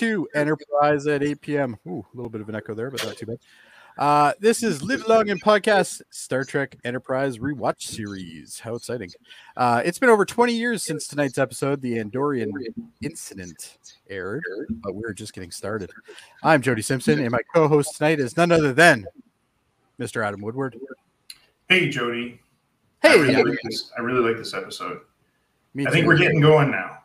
to Enterprise at 8 p.m. Ooh, a little bit of an echo there, but not too bad. Uh, this is Live Long and Podcast Star Trek Enterprise Rewatch Series. How exciting! Uh, it's been over 20 years since tonight's episode, The Andorian Incident, aired, but we're just getting started. I'm Jody Simpson, and my co host tonight is none other than Mr. Adam Woodward. Hey, Jody. Hey, I really, Adam. like this, I really like this episode. Me I think too. we're getting going now.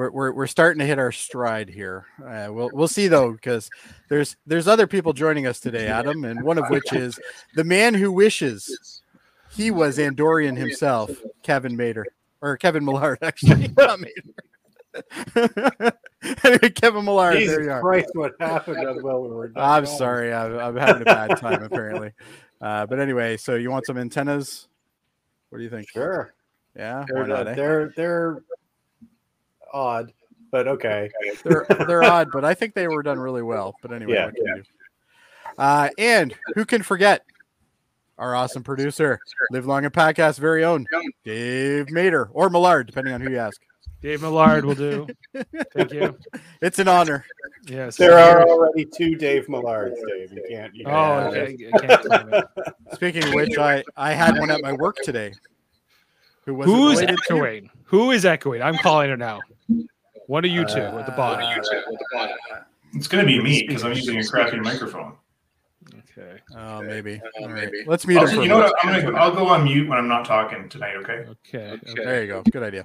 We're, we're, we're starting to hit our stride here. Uh, we'll we'll see though, because there's there's other people joining us today, Adam, and one of which is the man who wishes he was Andorian himself, Kevin Mater or Kevin Millard, actually. not Mater. anyway, Kevin Millard, there Jesus you are. Christ, what happened as well? We were I'm sorry, I'm, I'm having a bad time apparently. Uh, but anyway, so you want some antennas? What do you think? Sure. Yeah, They're, not? eh? they're they're odd, but okay. they're they're odd, but I think they were done really well. But anyway, Yeah, what can you do? Uh, and who can forget our awesome producer, Live Long and Podcast very own Dave Mater or Millard, depending on who you ask. Dave Millard will do. Thank you. It's an honor. Yes. There are already two Dave Millards, Dave. You can't. You Oh, can't okay. I can't. Speaking of which, I I had one at my work today. Who was Who's related echoing? Who is echoing? I'm calling it now. One of you two at the bottom. you two at the bottom It's going to be me because I'm using a crappy microphone. Okay. Oh, maybe. All right. Let's mute I'll, him for a you know what? I'm gonna, I'll go on mute when I'm not talking tonight. Okay. Okay. There you go. Good idea.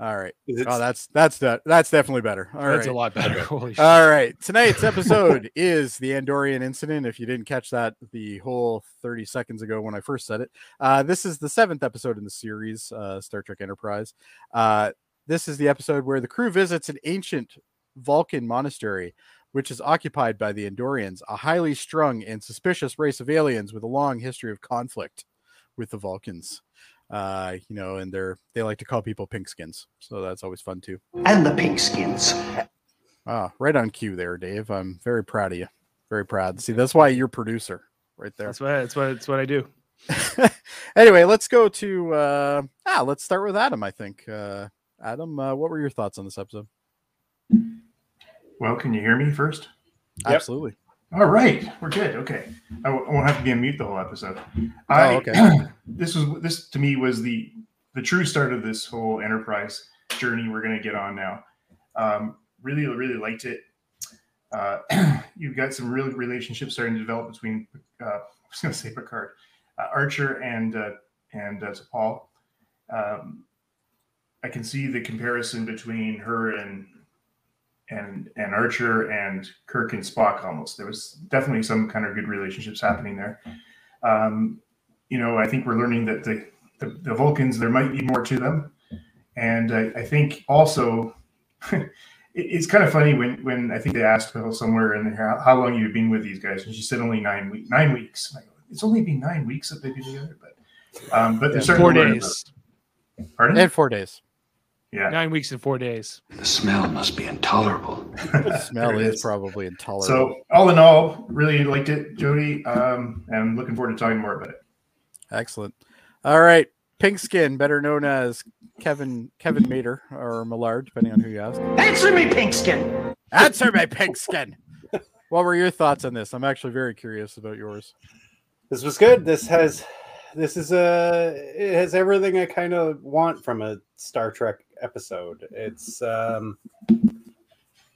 All right. Is it- Oh, that's that's that that's definitely better. All right. That's a lot better. Holy shit. All right. Tonight's episode is the Andorian incident. If you didn't catch that the whole 30 seconds ago when I first said it, uh, this is the seventh episode in the series, uh, Star Trek Enterprise. Uh, this is the episode where the crew visits an ancient Vulcan monastery, which is occupied by the Andorians, a highly strung and suspicious race of aliens with a long history of conflict with the Vulcans. Uh, you know, and they're they like to call people pinkskins, so that's always fun too. And the Pinkskins. Ah, right on cue there, Dave. I'm very proud of you. Very proud. See, that's why you're producer right there. That's what that's what that's what I do. anyway, let's go to uh ah, let's start with Adam, I think. Uh Adam, uh, what were your thoughts on this episode? Well, can you hear me first? Yep. Absolutely. All right, we're good. Okay, I w- I won't have to be on mute the whole episode. Oh, okay. this was this to me was the the true start of this whole enterprise journey we're going to get on now. Um, really, really liked it. Uh, you've got some real relationships starting to develop between uh, I was going to say Picard, uh, Archer, and uh, and uh, T'Pol. Um, I can see the comparison between her and and and Archer and Kirk and Spock almost. There was definitely some kind of good relationships happening there. Um, you know, I think we're learning that the, the, the Vulcans there might be more to them, and I, I think also it, it's kind of funny when when I think they asked Bill somewhere in there how, how long you've been with these guys, and she said only nine weeks. Nine weeks. And go, it's only been nine weeks that they've been together, but um, but they're starting Four days. Pardon? And four days. Yeah. Nine weeks and four days. The smell must be intolerable. The smell There it is is. probably intolerable. So all in all, really liked it, Jody. Um, and I'm looking forward to talking more about it. Excellent. All right. Pink skin, better known as Kevin Kevin Mater or Millard, depending on who you ask. Answer me, Pinkskin. Answer me, pink skin. What were your thoughts on this? I'm actually very curious about yours. This was good. This has this is a it has everything I kind of want from a Star Trek episode. It's um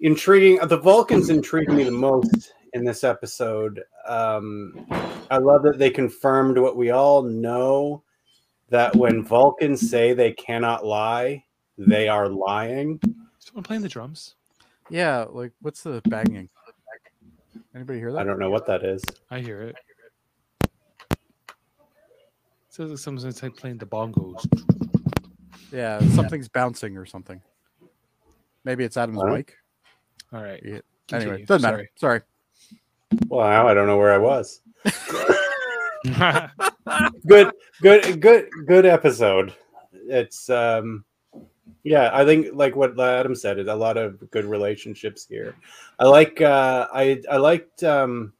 intriguing. The Vulcans intrigue me the most in this episode. Um I love that they confirmed what we all know that when Vulcans say they cannot lie, they are lying. Someone playing the drums? Yeah, like what's the banging? Anybody hear that? I don't know what that is. I hear it. Sounds like someone's like playing the bongos. Yeah, something's bouncing or something. Maybe it's Adam's Huh? mic. All right. Yeah. Continue. Anyway, doesn't matter. Sorry. Well, I don't know where I was. good good good good episode it's um yeah i think like what adam said is a lot of good relationships here i like uh i i liked um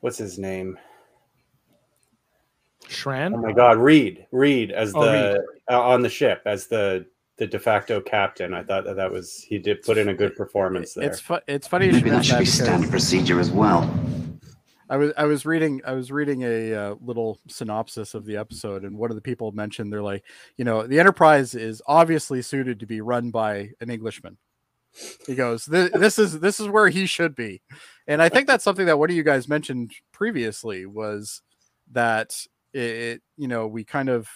what's his name Shran. oh my god reed reed as Oh, the uh, on the ship as the the de facto captain i thought that that was he did put in a good performance there It's fu- it's funny you should Maybe that should be standard procedure as well. I was I was reading I was reading a uh, little synopsis of the episode, and one of the people mentioned they're like, you know, the Enterprise is obviously suited to be run by an Englishman. He goes, "Th- this is this is where he should be, and I think that's something that one of you guys mentioned previously was that it, it you know we kind of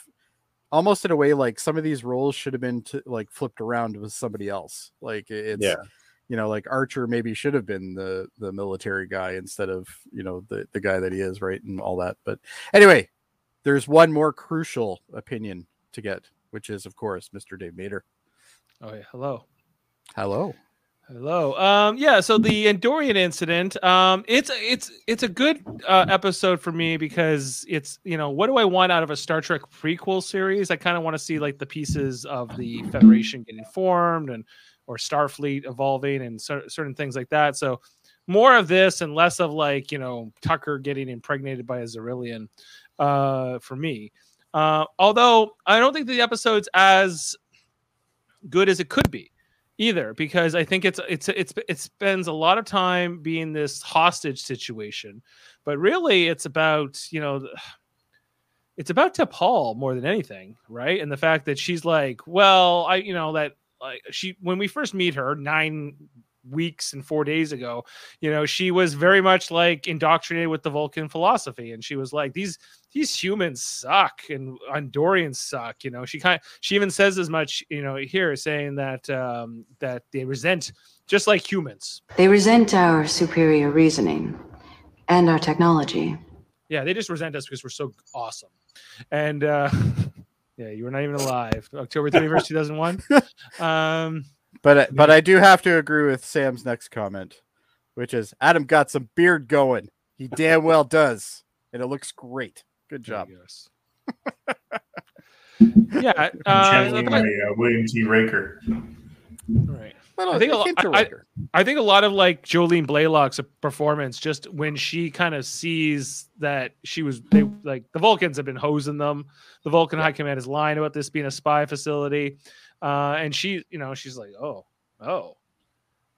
almost in a way like some of these roles should have been to, like flipped around with somebody else like it's Yeah. you know like archer maybe should have been the the military guy instead of you know the the guy that he is right and all that but anyway there's one more crucial opinion to get which is of course mr dave mater Oh yeah. Hello. hello Hello. Um, yeah. So the Andorian incident. Um, it's it's it's a good uh, episode for me because it's you know what do I want out of a Star Trek prequel series? I kind of want to see like the pieces of the Federation getting formed and or Starfleet evolving and cer- certain things like that. So more of this and less of like you know Tucker getting impregnated by a Xyrillian uh, for me. Uh, although I don't think the episode's as good as it could be either because I think it's it's it's it spends a lot of time being this hostage situation, but really it's about you know it's about T'Pol more than anything, right? And the fact that she's like, well, I you know that like she when we first meet her nine weeks and four days ago you know she was very much like indoctrinated with the vulcan philosophy and she was like these these humans suck and Andorians suck. You know, she kind she even says as much, you know, here saying that um that they resent just like humans. They resent our superior reasoning and our technology. Yeah, they just resent us because we're so awesome. And uh yeah, you were not even alive. October 31st, 2001. Um but I- but i do have to agree with sam's next comment which is adam got some beard going he damn well does and it looks great good job Yes. yeah, I'm uh, channeling my uh, William T. Riker. right. I think a lo- I- I- I think a lot of like Jolene Blalock's performance, just when she kind of sees that she was they like the Vulcans have been hosing them. The Vulcan High Command is lying about this being a spy facility, uh, and she, you know, she's like, oh, oh,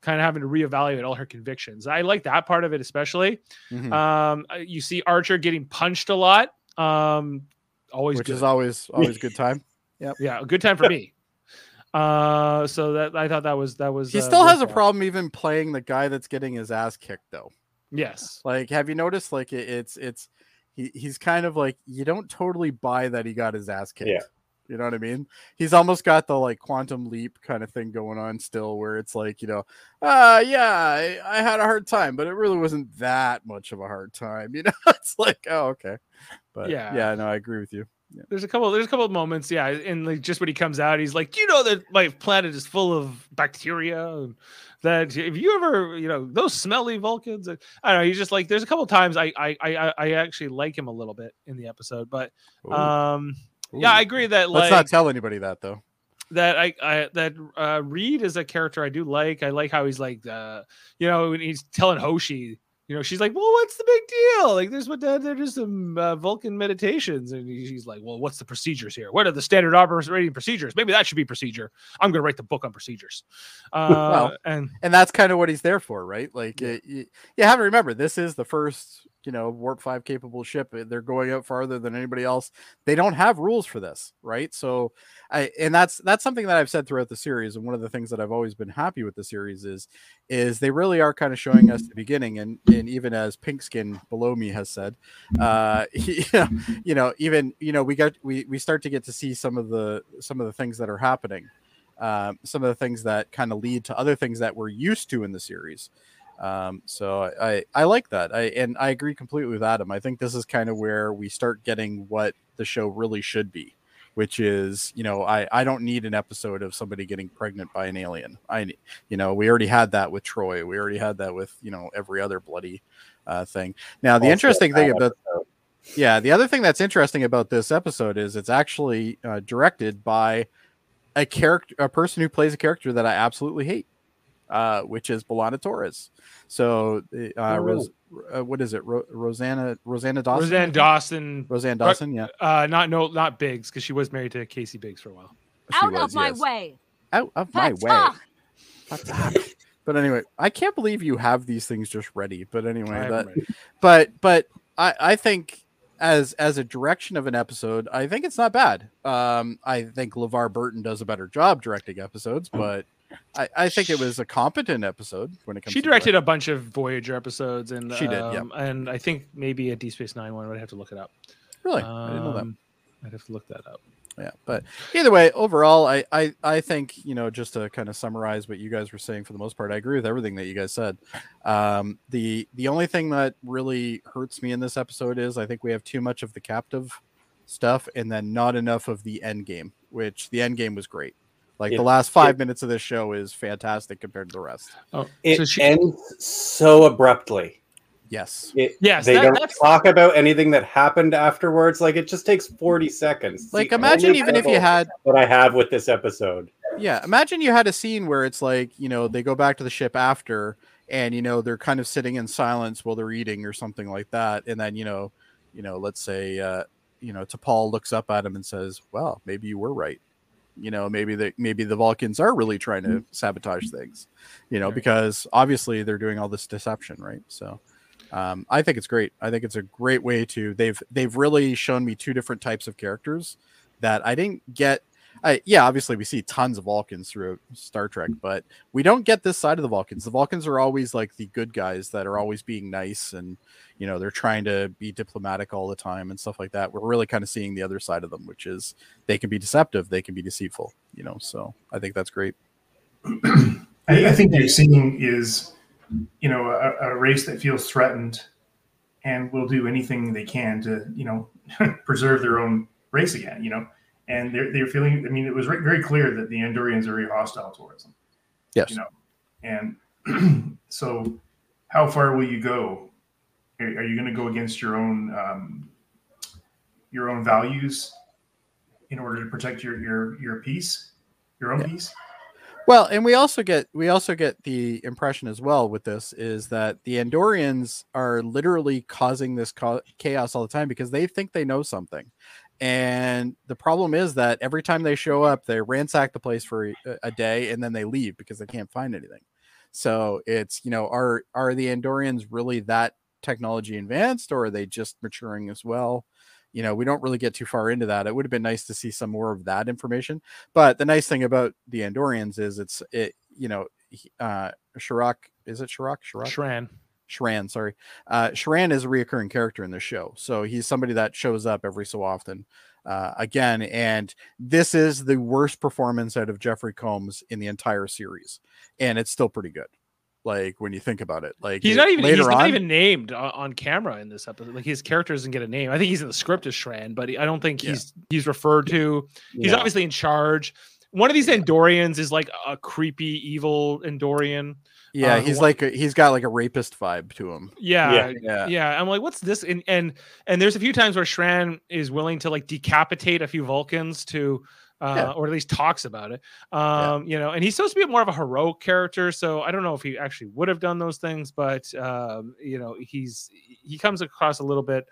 kind of having to reevaluate all her convictions. I like that part of it especially. Mhm. Um, uh, you see Archer getting punched a lot. Um, always which good. is always always good time yeah, yeah, a good time for me. Uh, so that I thought that was that was. he uh, still has a worthwhile. problem even playing the guy that's getting his ass kicked though Yes. like have you noticed like it, it's it's he, he's kind of like you don't totally buy that he got his ass kicked Yeah. You know what i mean? He's almost got the like quantum leap kind of thing going on still where it's like you know uh yeah I, I had a hard time but it really wasn't that much of a hard time you know? It's like oh okay. But yeah. Yeah. no i agree with you. Yeah. there's a couple there's a couple of moments yeah and like just when he comes out he's like you know that my planet is full of bacteria and that if you ever you know those smelly vulcans i don't know he's just like there's a couple of times i i i, I actually like him a little bit in the episode but Ooh, um yeah i agree that let's not tell anybody that though that I, I that uh Reed is a character I do like. I like how he's like uh you know when he's telling Hoshi, you know, she's like, "Well, what's the big deal? Like there's what uh, there's some uh, Vulcan meditations." And he's like, "Well, what's the procedures here? What are the standard operating procedures? Maybe that should be procedure. I'm going to write the book on procedures." Uh Well, and and that's kind of what he's there for, right? Like, yeah. you, you have to remember, this is the first, you know, warp five capable ship. Uh, They're going out farther than anybody else. They don't have rules for this, right? So, I and that's that's something that I've said throughout the series, and one of the things that I've always been happy with the series is, is they really are kind of showing us the beginning, and and even as Pinkskin below me has said, uh, you know, you know, even you know, we got we we start to get to see some of the some of the things that are happening um, some of the things that kind of lead to other things that we're used to in the series. Um, so I, I like that. I and I agree completely with Adam. I think this is kind of where we start getting what the show really should be. which is you know I I don't need an episode of somebody getting pregnant by an alien. I you know we already had that with Troi. We already had that with you know every other bloody uh, thing. Now the Also, interesting thing about yeah, the other thing that's interesting about this episode is it's actually uh, directed by a character, a person who plays a character that I absolutely hate, uh, which is B'Elanna Torres. So, uh, Oh. Ros- uh, what is it? Ro- Rosanna Rosanna Dawson. Roseanne Dawson, Roseanne Dawson. Yeah, uh, not no, not Biggs, because she was married to Casey Biggs for a while. she Out was, of my yes. way. Out of my way. Ta-ta. Ta-ta. But anyway, I can't believe you have these things just ready. But anyway, I that, haven't read it. but but I I think as as a direction of an episode, I think it's not bad. Um, I think LeVar Burton does a better job directing episodes, but I, I think it was a competent episode when it comes. To. She directed direct- a bunch of Voyager episodes, and She did, yeah. um, and I think maybe a Deep Space Nine one. I'd have to look it up. really. I didn't know that. Um, I'd have to look that up. yeah but either way overall I, I i think you know just to kind of summarize what you guys were saying for the most part i agree with everything that you guys said um the the only thing that really hurts me in this episode is i think we have too much of the captive stuff and then not enough of the end game which the end game was great like It- the last five it- minutes of this show is fantastic compared to the rest Oh, It so she, ends so abruptly. yes It, Yes, they that- don't that's- talk about anything that happened afterwards. Like it just takes forty seconds. Like the imagine even if you had what I have with this episode. Yeah, imagine you had a scene where it's like, you know, they go back to the ship after and you know, they're kind of sitting in silence while they're eating or something like that. And then, you know, you know, let's say uh, you know, T'Pol looks up at him and says, Well, maybe you were right. You know, maybe the maybe the Vulcans are really trying to sabotage things, you know, because obviously they're doing all this deception, right? So um, I think it's great. I think it's a great way to they've they've really shown me two different types of characters that I didn't get. I, yeah, obviously we see tons of Vulcans throughout Star Trek, mm. but we don't get this side of the Vulcans. The Vulcans are always like the good guys that are always being nice and you know they're trying to be diplomatic all the time and stuff like that. We're really kind of seeing the other side of them, which is they can be deceptive, they can be deceitful. You know, so I think that's great. I, I think you're seeing is, you know, a, a race that feels threatened and will do anything they can to, you know, preserve their own race again, you know, and they're, they're feeling, I mean, it was very, clear that the Andorians are very hostile towards them, Yes. you know, and so how far will you go? Are, are you going to go against your own, um, your own values in order to protect your, your, your peace, your own Yeah. peace? Well, and we also get we also get the impression as well with this is that the Andorians are literally causing this chaos all the time because they think they know something. And the problem is that every time they show up, they ransack the place for a, day and then they leave because they can't find anything. So it's you know are are the Andorians really that technology advanced or are they just maturing as well? You know, we don't really get too far into that. It would have been nice to see some more of that information. But the nice thing about the Andorians is it's it you know uh Shirak is it Shirak Shirak Shran. Shran sorry uh Shran is a reoccurring character in the show so he's somebody that shows up every so often uh again and this is the worst performance out of Jeffrey Combs in the entire series and it's still pretty good like when you think about it like He's not even later he's on not even named on, on camera in this episode. Like his character doesn't get a name. I think he's in the script as Shran, but I don't think Yeah. he's he's referred to. He's Yeah. obviously in charge. One of these Andorians is like a creepy, evil Andorian. Yeah uh, he's like a, he's got like a rapist vibe to him Yeah, Yeah. yeah. yeah I'm like, what's this? And and and there's a few times where Shran is willing to like decapitate a few Vulcans to. Uh, Yeah. or at least talks about it. Um, you know, and he's supposed to be more of a heroic character, so I don't know if he actually would have done those things, but um, you know, he's he comes across a little bit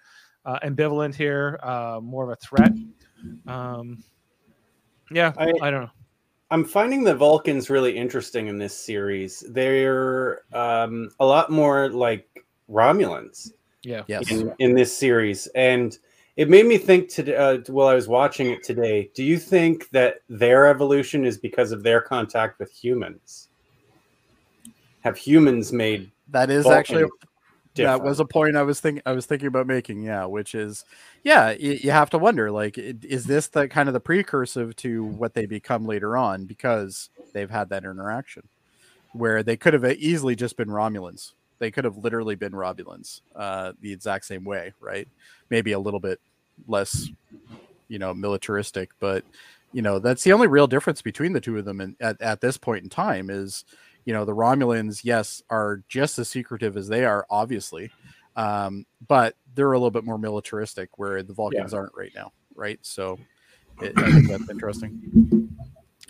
uh, ambivalent here, uh, more of a threat. Um, yeah, I, I- don't know. I'm finding the Vulcans really interesting in this series. They're um, a lot more like Romulans Yeah, yes in, in this series, and it made me think today uh, while I was watching it today. Do you think that their evolution is because of their contact with humans? Have humans made that is Vulcan actually that was a point I was thinking I was thinking about making. Yeah, which is yeah, you, you have to wonder like, is this the kind of the precursor to what they become later on because they've had that interaction where they could have easily just been Romulans. They could have literally been Romulans, uh, the exact same way, right? Maybe a little bit less, you you know militaristic but you know that's the only real difference between the two of them and at, at this point in time is you know the romulans yes are just as secretive as they are obviously um, but they're a little bit more militaristic where the vulcans aren't right now right so it, i think that's interesting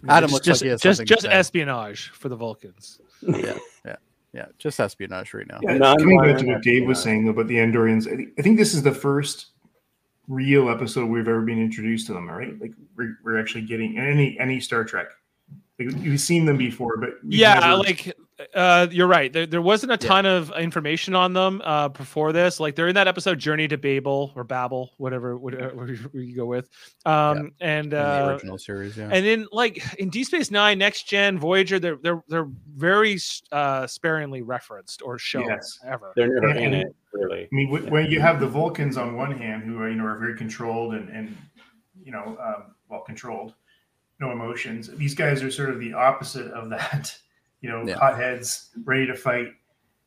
adam just looks just like he has just, just espionage for the Vulcans. yeah yeah yeah just espionage right now Yeah, Non- coming back to non-violent what Dave was saying about the Andorians, I think, I think this is the first real episode we've ever been introduced to them. All right, like we're, we're actually getting any any Star Trek. Like, we've seen them before, but Yeah, never- like uh, you're right. There, there wasn't a ton of information on them uh, before this. Like they're in that episode Journey to Babel or Babel, whatever, whatever you go with. Um, and in the uh, original series yeah and then like in Deep Space Nine, Next Gen, Voyager, they're they're they're very uh, sparingly referenced or shown Yes. ever. They're never And- in it, really. I mean, wh- when you have the Vulcans on one hand, who are you know are very controlled and and you know um, well controlled, no emotions. These guys are sort of the opposite of that. You know, Yeah. hotheads, ready to fight.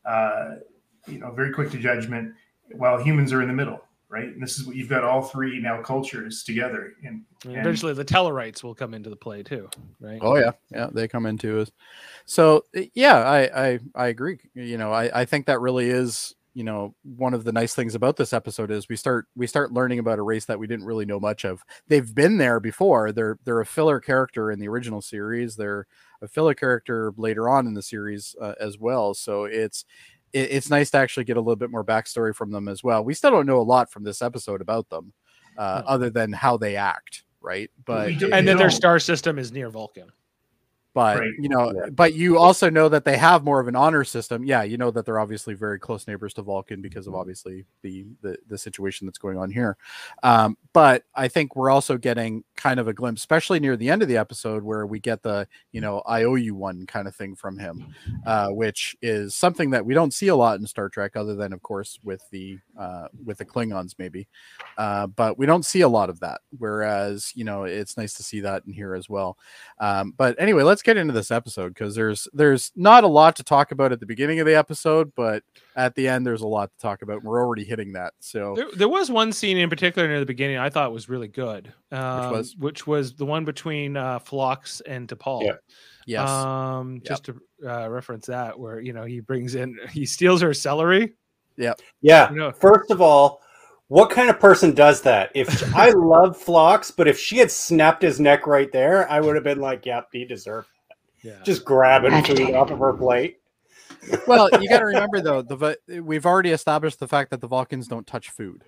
Uh, you know, very quick to judgment. While humans are in the middle, right? And this is what you've got all three now cultures together. And, And and eventually, the Tellarites will come into the play too, right? Oh yeah, yeah, they come into us. So yeah, I I I agree. You know, I I think that really is you know one of the nice things about this episode is we start we start learning about a race that we didn't really know much of. They've been there before. They're they're a filler character in the original series. They're a filler character later on in the series uh, as well. So it's it, it's nice to actually get a little bit more backstory from them as well. We still don't know a lot from this episode about them, uh, No. other than how they act, right? But And then their star system is near Vulcan. But Right. you know Yeah. but you also know that they have more of an honor system yeah you know that they're obviously very close neighbors to vulcan because of obviously the the, the situation that's going on here um, but i think we're also getting kind of a glimpse especially near the end of the episode where we get the you know i owe you one kind of thing from him uh, which is something that we don't see a lot in star trek other than of course with the uh, with the klingons maybe uh, but we don't see a lot of that whereas you know it's nice to see that in here as well um, but anyway, let's get into this episode because there's there's not a lot to talk about at the beginning of the episode, but at the end there's a lot to talk about. And we're already hitting that. So There, there was one scene in particular near the beginning I thought was really good. Um, was? which was the one between uh, Phlox and T'Pol. Yeah. yes, Um, Yep. just to uh, reference that, where you know he brings in, he steals her celery. Yeah. You know, First of all, what kind of person does that? If I love Phlox, but if she had snapped his neck right there, I would have been like, "Yep, he deserved." Yeah. Just grabbing food off of her plate. well, you got to remember though, the we've already established the fact that the Vulcans don't touch food,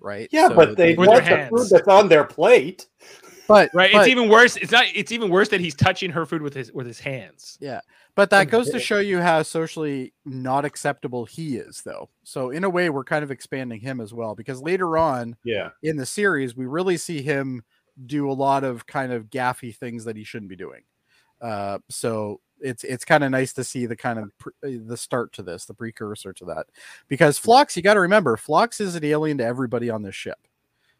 right? Yeah, So but they With their want the food that's on their plate. but right. but- it's even worse. It's not. It's even worse that he's touching her food with his with his hands. Yeah, but that goes to show you how socially not acceptable he is, though. So in a way, we're kind of expanding him as well because later on Yeah, in the series, we really see him do a lot of kind of gaffy things that he shouldn't be doing. Uh, so it's it's kind of nice to see the kind of pre- uh, the start to this, the precursor to that, because Phlox, you got to remember, Phlox is an alien to everybody on this ship.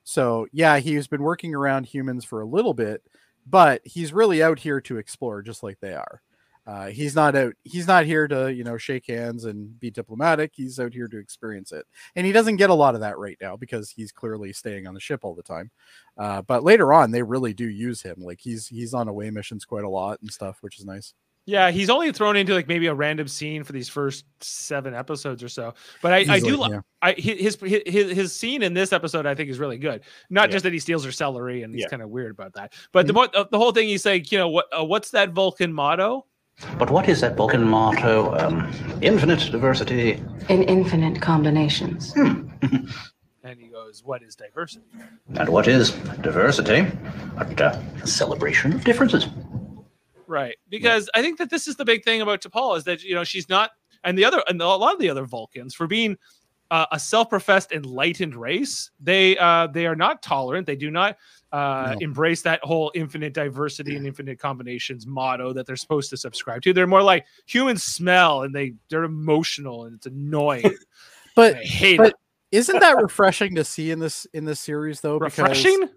So yeah, he's been working around humans for a little bit, but he's really out here to explore, just like they are. Uh, he's not out. He's not here to you know shake hands and be diplomatic. He's out here to experience it, and he doesn't get a lot of that right now because he's clearly staying on the ship all the time. Uh, but later on, they really do use him. Like he's he's on away missions quite a lot and stuff, which is nice. Yeah, he's only thrown into like maybe a random scene for these first seven episodes or so. But I, I do like yeah. I his, his his scene in this episode I think is really good. Not Yeah. just that he steals her celery and he's Yeah. kind of weird about that, but the mo- uh, the whole thing he's like, you know, what uh, what's that Vulcan motto? But what is that Vulcan motto? Um, infinite diversity. In infinite combinations. And he goes, "What is diversity?" And what is diversity? But, uh, a celebration of differences. Right, because I think that this is the big thing about T'Pol is that you know she's not, and the other, and a lot of the other Vulcans for being uh, a self-professed enlightened race, they uh, they are not tolerant. They do not uh, No. embrace that whole infinite diversity and infinite combinations motto that they're supposed to subscribe to. They're more like humans smell and they they're emotional and it's annoying. But I hate but it. isn't that refreshing to see in this in this series though? Because- Refreshing.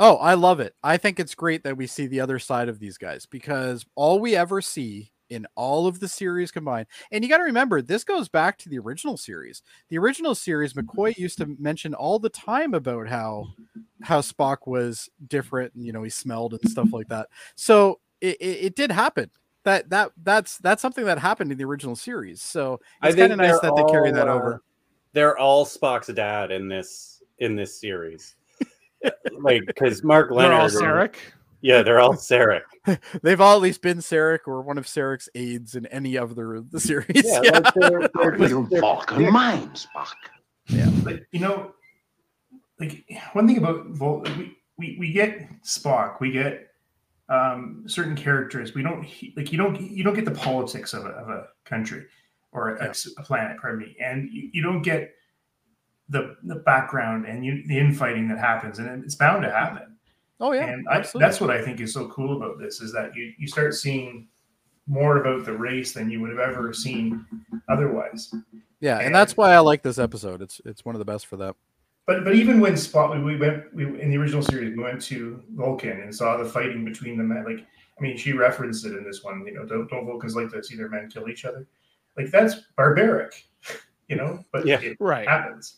Oh, I love it. I think it's great that we see the other side of these guys because all we ever see in all of the series combined. And you got to remember, this goes back to the original series. The original series, McCoy used to mention all the time about how how Spock was different, and you know he smelled and stuff like that. So it, it, it did happen. That that that's that's something that happened in the original series. So it's kind of nice they're that they carry all, that uh, over. They're all Spock's dad in this in this series. like because Mark Lenard. They're all Leonard. Sarek. Yeah, they're all Sarek. They've all at least been Sarek or one of Sarek's aides in any other of the series. Yeah, Yeah. like they're, they're With your just- they're- Vulcan mind, Spock. Yeah, but you know, like one thing about Vol, we, we we get Spock, we get um, certain characters. We don't he- like you don't you don't get the politics of a, of a country or a, a planet. Pardon me, and you, you don't get the the background and you, the infighting that happens, and it's bound to happen. Oh yeah, and I, that's what I think is so cool about this is that you you start seeing more about the race than you would have ever seen otherwise. yeah, and and- that's why I like this episode. It's it's one of the best for that. But but even when Spot we went we, in the original series we went to Vulcan and saw the fighting between the men. Like I mean, she referenced it in this one. You know, don't don't Vulcans like to see their men kill each other? Like that's barbaric, you know. But Yeah. it Right. happens.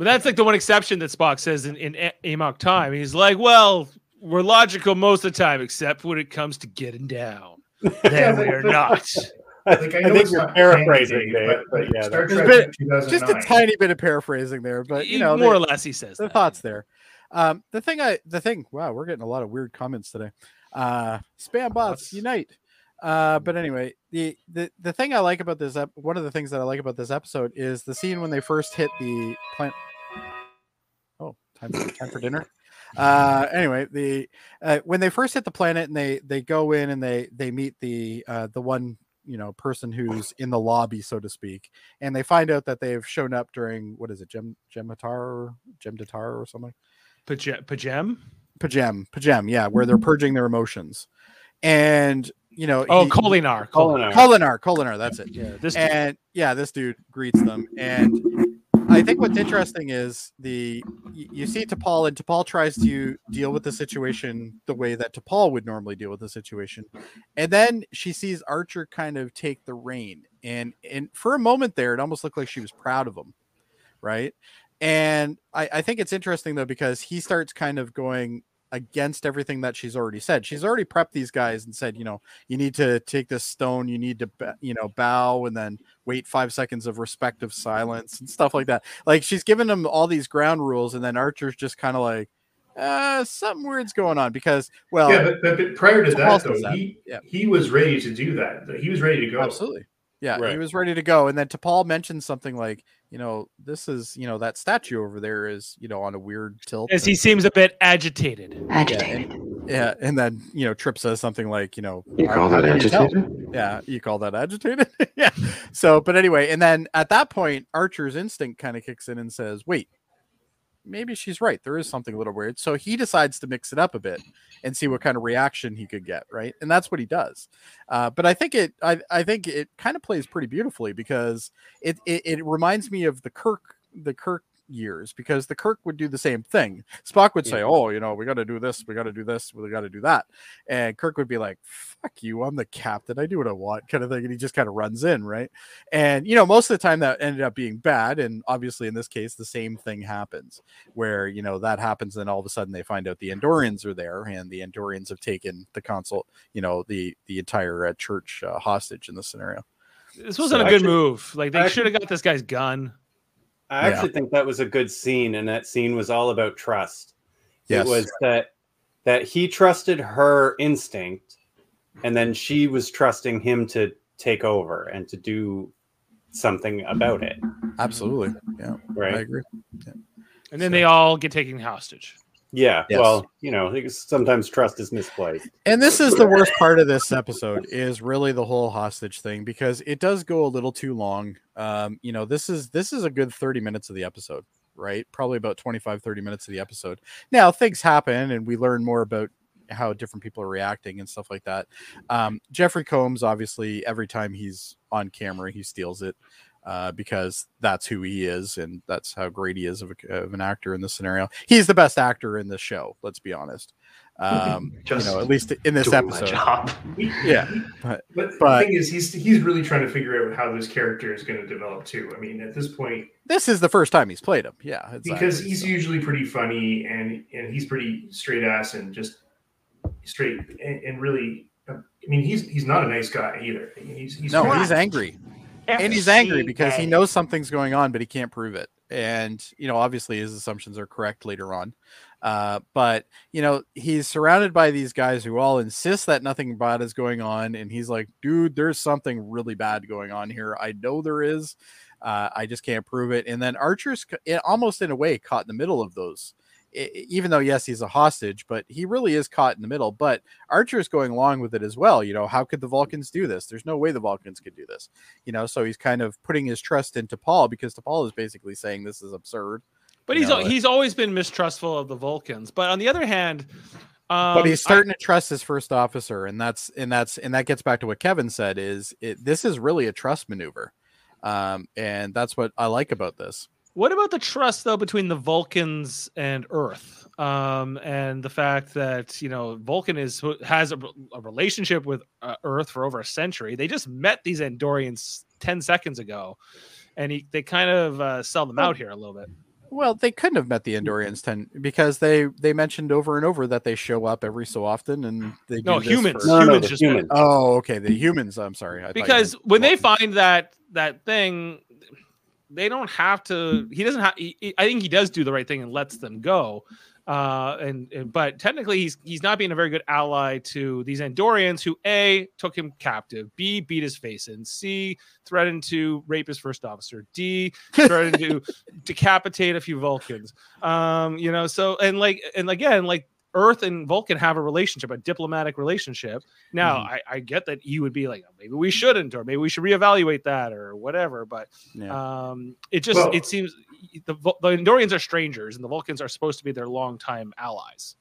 But that's like the one exception that Spock says in, in A- Amok Time. He's like, well, we're logical most of the time, except when it comes to getting down. Then we're but- not. Like I, I think it's you're paraphrasing, canon, Dave, but yeah, Star Trek been- in 2009. Just a tiny bit of paraphrasing there, but you know, more they- or less, he says the that. thoughts there. Um, the thing I the thing, wow, we're getting a lot of weird comments today. Uh spam bots unite. Uh, but anyway, the, the the thing I like about this ep- one of the things that I like about this episode is the scene when they first hit the plant. Oh, time for, time for dinner. Uh, anyway, the uh, when they first hit the planet and they they go in and they they meet the uh, the one you know person who's in the lobby, so to speak, and they find out that they've shown up during what is it, Gem Gematar, Gemdatar or something. P'Jem? P'Jem? P'Jem, P'Jem, yeah, where they're purging their emotions, and you know, Oh, he- Kolinar. Kolinar. Kolinar, Kolinar, that's it. Yeah, this dude. and yeah, this dude greets them, and I think what's interesting is the you see T'Pol, and T'Pol tries to deal with the situation the way that T'Pol would normally deal with the situation, and then she sees Archer kind of take the reign, and and for a moment there, it almost looked like she was proud of him, right? And I, I think it's interesting though because he starts kind of going against everything that she's already said. She's already prepped these guys and said, you know, you need to take this stone, you need to, you know, bow and then wait five seconds of respective silence and stuff like that. Like she's given them all these ground rules, and then Archer's just kind of like, uh, something weird's going on because, well, yeah, but, but, but prior to that, though, that, he yeah. he was ready to do that. He was ready to go. Absolutely. Yeah, he was ready to go. And then T'Pol mentioned something like, you know, this is, you know, that statue over there is, you know, on a weird tilt. As he seems a bit agitated. Agitated. yeah, and then you know, Trip says something like, you know, You call that can you agitated? Yeah, you call that agitated? yeah. So, but anyway, and then at that point, Archer's instinct kind of kicks in and says, wait, maybe she's right. There is something a little weird. So he decides to mix it up a bit and see what kind of reaction he could get, right? And that's what he does. Uh, but I think it, I, I think it kind of plays pretty beautifully because it, it, it reminds me of the Kirk, the Kirk years because the Kirk would do the same thing. Spock would say, "Oh, you know, we got to do this, we got to do this, we got to do that," and Kirk would be like, "Fuck you, I'm the captain. I do what I want," kind of thing, and he just kind of runs in, right? And you know, most of the time that ended up being bad, and obviously in this case, the same thing happens where you know that happens, and all of a sudden they find out the Andorians are there, and the Andorians have taken the console, you know, the the entire uh, church uh, hostage in this scenario. This wasn't So a good actually- move. Like they should have got this guy's gun. I Yeah. actually think that was a good scene, and that scene was all about trust. Yes. It was that that he trusted her instinct, and then she was trusting him to take over and to do something about it. Absolutely, yeah, Right. I Right? agree. And then they all get taken hostage. Yeah. Yes. Well, you know, sometimes trust is misplaced. And this is the worst part of this episode is really the whole hostage thing because it does go a little too long. Um, you know, this is this is a good 30 minutes of the episode, right? Probably about 25 30 minutes of the episode. Now, things happen and we learn more about how different people are reacting and stuff like that. Um, Jeffrey Combs obviously every time he's on camera, he steals it. Uh, because that's who he is and that's how great he is of, a, of an actor in this scenario. He's the best actor in this show. Let's be honest. Um, you Just know, at least in this episode. Yeah, but, But, but the thing is, he's he's really trying to figure out how this character is going to develop too. I mean, at this point, this is the first time he's played him. Yeah, because he's so. usually pretty funny and and he's pretty straight ass and just straight and, and really. I mean, he's he's not a nice guy either. He's he's no, he's angry. And he's angry because he knows something's going on, but he can't prove it. And you know, obviously, his assumptions are correct later on. Uh, but you know, he's surrounded by these guys who all insist that nothing bad is going on, and he's like, "Dude, there's something really bad going on here. I know there is. Uh, I just can't prove it." And then Archer's almost in a way caught in the middle of those. Even though yes, he's a hostage, but he really is caught in the middle. But Archer's going along with it as well. You know, how could the Vulcans do this? There's no way the Vulcans could do this you know so he's kind of putting his trust into T'Pol because T'Pol is basically saying this is absurd But you he's know, al- he's always been mistrustful of the Vulcans. But on the other hand, um, but he's I- starting to trust his first officer and that's and that's and that gets back to what kevin said is it, this is really a trust maneuver um and that's what i like about this What about the trust though between the Vulcans and Earth, um, and the fact that you know Vulcan is has a, a relationship with uh, Earth for over a century? They just met these Andorians ten seconds ago, and he, they kind of uh, sell them out here a little bit. well they couldn't have met the Andorians 10 because they they mentioned over and over that they show up every so often and they No, do this humans. for- No, no, humans the just humans. oh okay the humans i'm sorry I because meant when they find that that thing they don't have to he doesn't have he, i think he does do the right thing and lets them go. Uh and, and but technically he's he's not being a very good ally to these andorians who a took him captive. B beat his face in. C threatened to rape his first officer. D threatened to decapitate a few vulcans. Um you know so and like and again like earth and vulcan have a relationship a diplomatic relationship now, Mhm. I, I get that you would be like, "Oh, maybe we shouldn't, or maybe we should reevaluate that, or whatever. But yeah um, it just Well- it seems the Vul- the Andorians are strangers, and the Vulcans are supposed to be their longtime allies.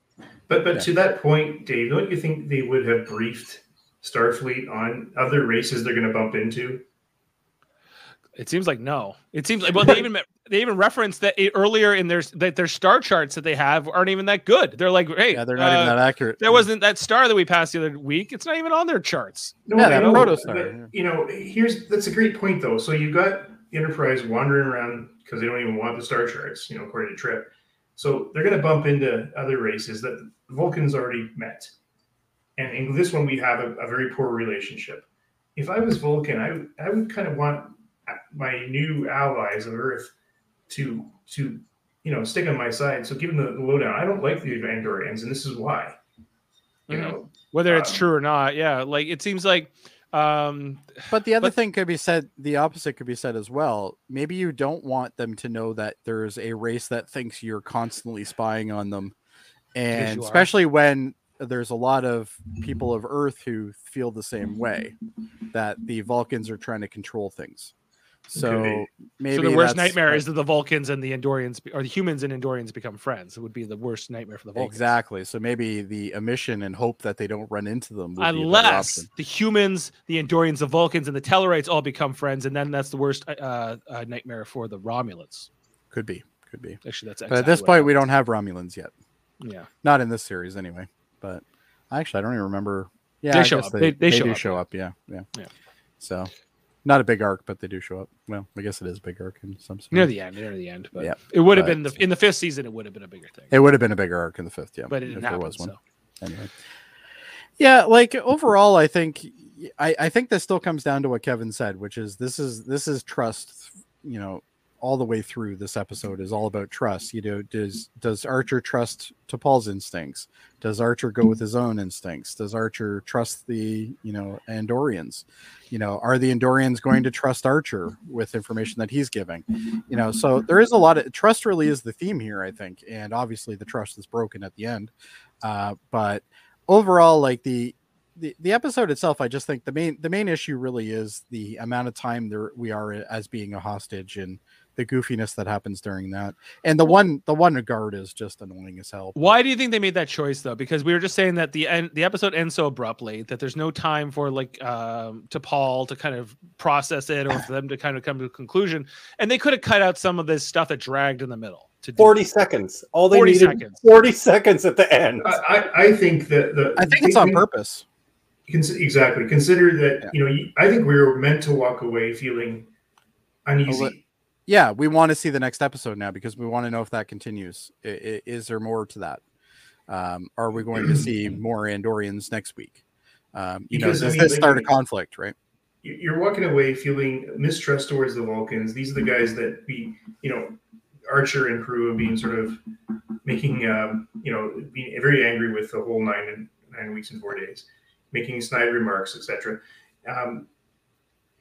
But but Yeah. to that point, Dave, don't you think they would have briefed Starfleet on other races they're going to bump into? It seems like no. It seems like well, they even they even referenced that earlier in their that their star charts that they have aren't even that good. They're like, hey, yeah they're not even uh, that accurate There wasn't that star that we passed the other week. It's not even on their charts. No, Yeah, I that know, protostar. You know, here's that's a great point though. So you've got Enterprise wandering around because they don't even want the star charts, you know, according to Trip. So they're going to bump into other races that Vulcans already met, and in this one we have a, a very poor relationship. If I was Vulcan, I I would kind of want my new allies of Earth to to you know stick on my side. So give them the, the lowdown. I don't like the Andorians, and this is why. You Mhm. know, Whether it's Um, true or not, yeah. Like it seems like um But the other But- thing could be said, the opposite could be said as well. Maybe you don't want them to know that there's a race that thinks you're constantly spying on them. And you are. especially when there's a lot of people of Earth who feel the same way that the Vulcans are trying to control things. So maybe so the worst nightmare is that the Vulcans and the Andorians or the humans and Andorians become friends. It would be the worst nightmare for the Vulcans. Exactly. So maybe the omission and hope that they don't run into them. Would be a better Unless the humans, the Andorians, the Vulcans, and the Tellarites all become friends, and then that's the worst uh, uh, nightmare for the Romulans. could be, could be. Actually, that's But at this point, we don't have Romulans yet. Yeah, Not in this series, anyway. But actually, I don't even remember. Yeah, They show up. They, They- they they show do up, show up. Yeah, yeah, Yeah. So, not a big arc, but they do show up. Well, I guess it is a big arc in some. Sense. Near the end, near the end. But Yeah, it would have been the in the fifth season. It would have been a bigger thing, It would have been a bigger arc in the fifth, yeah. but it if didn't happen. was one. So. Anyway. Yeah, like overall, I think I, I think this still comes down to what Kevin said, which is this is this is trust. You know, all the way through this episode is all about trust. You know, does mm-hmm. does Archer trust T'Pol's instincts? Does Archer go with mm-hmm. his own instincts? Does Archer trust the you know Andorians? You know, are the Andorians going to mm-hmm. trust Archer with information that he's giving? You know, so there is a lot of trust. Really, is the theme here, I think, and obviously the trust is broken at the end. Uh, but overall, like the the, the episode itself, I just think the main the main issue really is the amount of time there we are as being a hostage and the goofiness that happens during that. And the one the one guard is just annoying as hell. Why do you think they made that choice though? Because we were just saying that the end, the episode ends so abruptly that there's no time for like um, T'Pol to kind of process it or for them to kind of come to a conclusion. And they could have cut out some of this stuff that dragged in the middle. To do 40 seconds. All they 40 needed seconds. 40 seconds at the end. I, I, I think that the I think it's on purpose. Cons- exactly. Consider that Yeah. you know. I think we were meant to walk away feeling uneasy. Yeah, we want to see the next episode now because we want to know if that continues. I- I- Is there more to that? Um, are we going to see more Andorians next week? Um, you Because, know, does mean, this start a conflict, right? You- You're walking away feeling mistrust towards the Vulcans. These are the guys that be, you know, Archer and crew have been sort of making, um, you know, being very angry with the whole nine and nine weeks and four days, making snide remarks, etc. Um,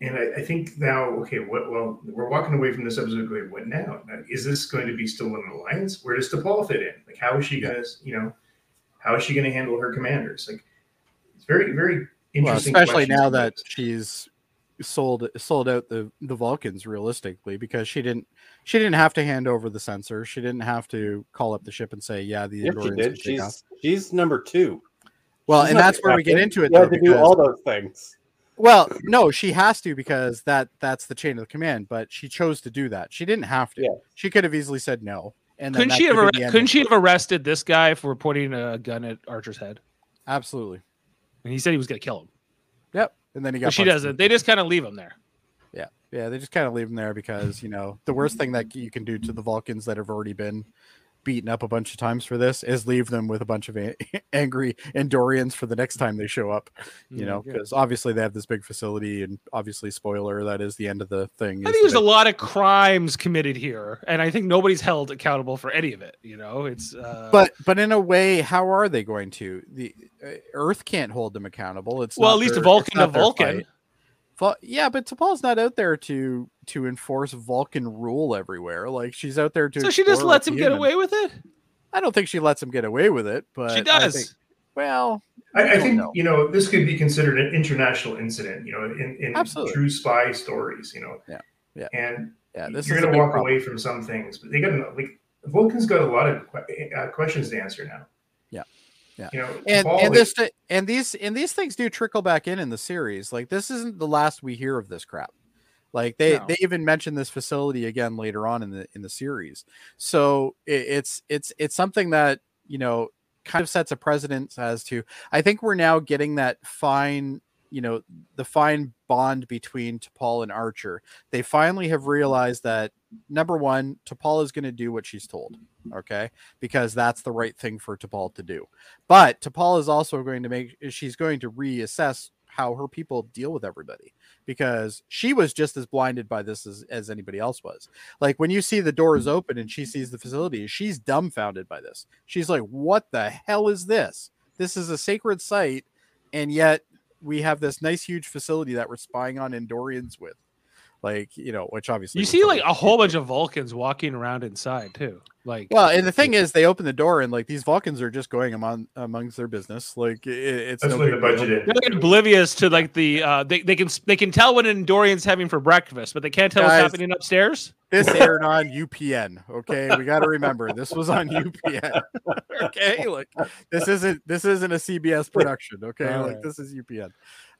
and I, I think now, okay, what? Well, we're walking away from this episode going, what now? Now, Is this going to be still an alliance? Where does T'Pol fit in? Like, how is she going to, you know, how is she going to handle her commanders? Like, it's very, very Well, interesting. especially now that raise. she's sold sold out the the Vulcans realistically because she didn't she didn't have to hand over the sensor. She didn't have to call up the ship and say, "Yeah, the Yes, she did. can take off." She's she's number two. Well, She's and that's the where we get into it She had though. to do all those things. Well, no, she has to because that that's the chain of command. But she chose to do that. She didn't have to. Yeah. She could have easily said no. And couldn't she have could ar- been the end couldn't she have arrested this guy for pointing a gun at Archer's head? Absolutely. And he said he was going to kill him. Yep. And then he got. But she doesn't. the They just kind of leave him there. Yeah, yeah, they just kind of leave them there because you know the worst thing that you can do to the Vulcans that have already been beaten up a bunch of times for this is leave them with a bunch of a- angry Andorians for the next time they show up. You Mm, know, yeah. because obviously they have this big facility, and obviously, spoiler, that is the end of the thing. I think there's that a lot of crimes committed here, and I think nobody's held accountable for any of it. You know, it's uh, but but in a way, how are they going to? The uh, Earth can't hold them accountable. It's well, at least their- Vulcan to Vulcan. fight. Vul- yeah, but T'Pol's not out there to to enforce Vulcan rule everywhere. Like she's out there to. So she just lets him the get away with it. I don't think she lets him get away with it, but She I does. think- well, I, I think know. you know this could be considered an international incident. You know, in, in Absolutely. true spy stories. You know, Yeah, yeah. and yeah, this you're is going to walk problem. away from some things, but they got to like Vulcan's got a lot of uh, questions to answer now. Yeah. You know, and and this and these and these things do trickle back in in the series. Like this isn't the last we hear of this crap. Like they No. they even mention this facility again later on in the in the series. So it, it's it's it's something that you know kind of sets a precedent as to. I think we're now getting that fine you know the fine bond between T'Pol and Archer. They finally have realized that number one, T'Pol is going to do what she's told. Okay, because that's the right thing for T'Pol to do. But T'Pol is also going to make she's going to reassess how her people deal with everybody because she was just as blinded by this as, as anybody else was. Like when you see the doors open and she sees the facility, she's dumbfounded by this. She's like, "What the hell is this? This is a sacred site, and yet we have this nice huge facility that we're spying on Andorians with." Like you know, which obviously You see like a whole bunch of Vulcans walking around inside too. Like well, and the thing is, they open the door and like these Vulcans are just going among amongst their business. Like it, it's that's no the big budget in. they're like oblivious to like the uh they, they can they can tell what an Andorian's having for breakfast, but they can't tell Guys. what's happening upstairs. This aired on UPN. Okay, we got to remember this was on UPN. okay, like this isn't this isn't a CBS production. Okay, All like right. this is UPN.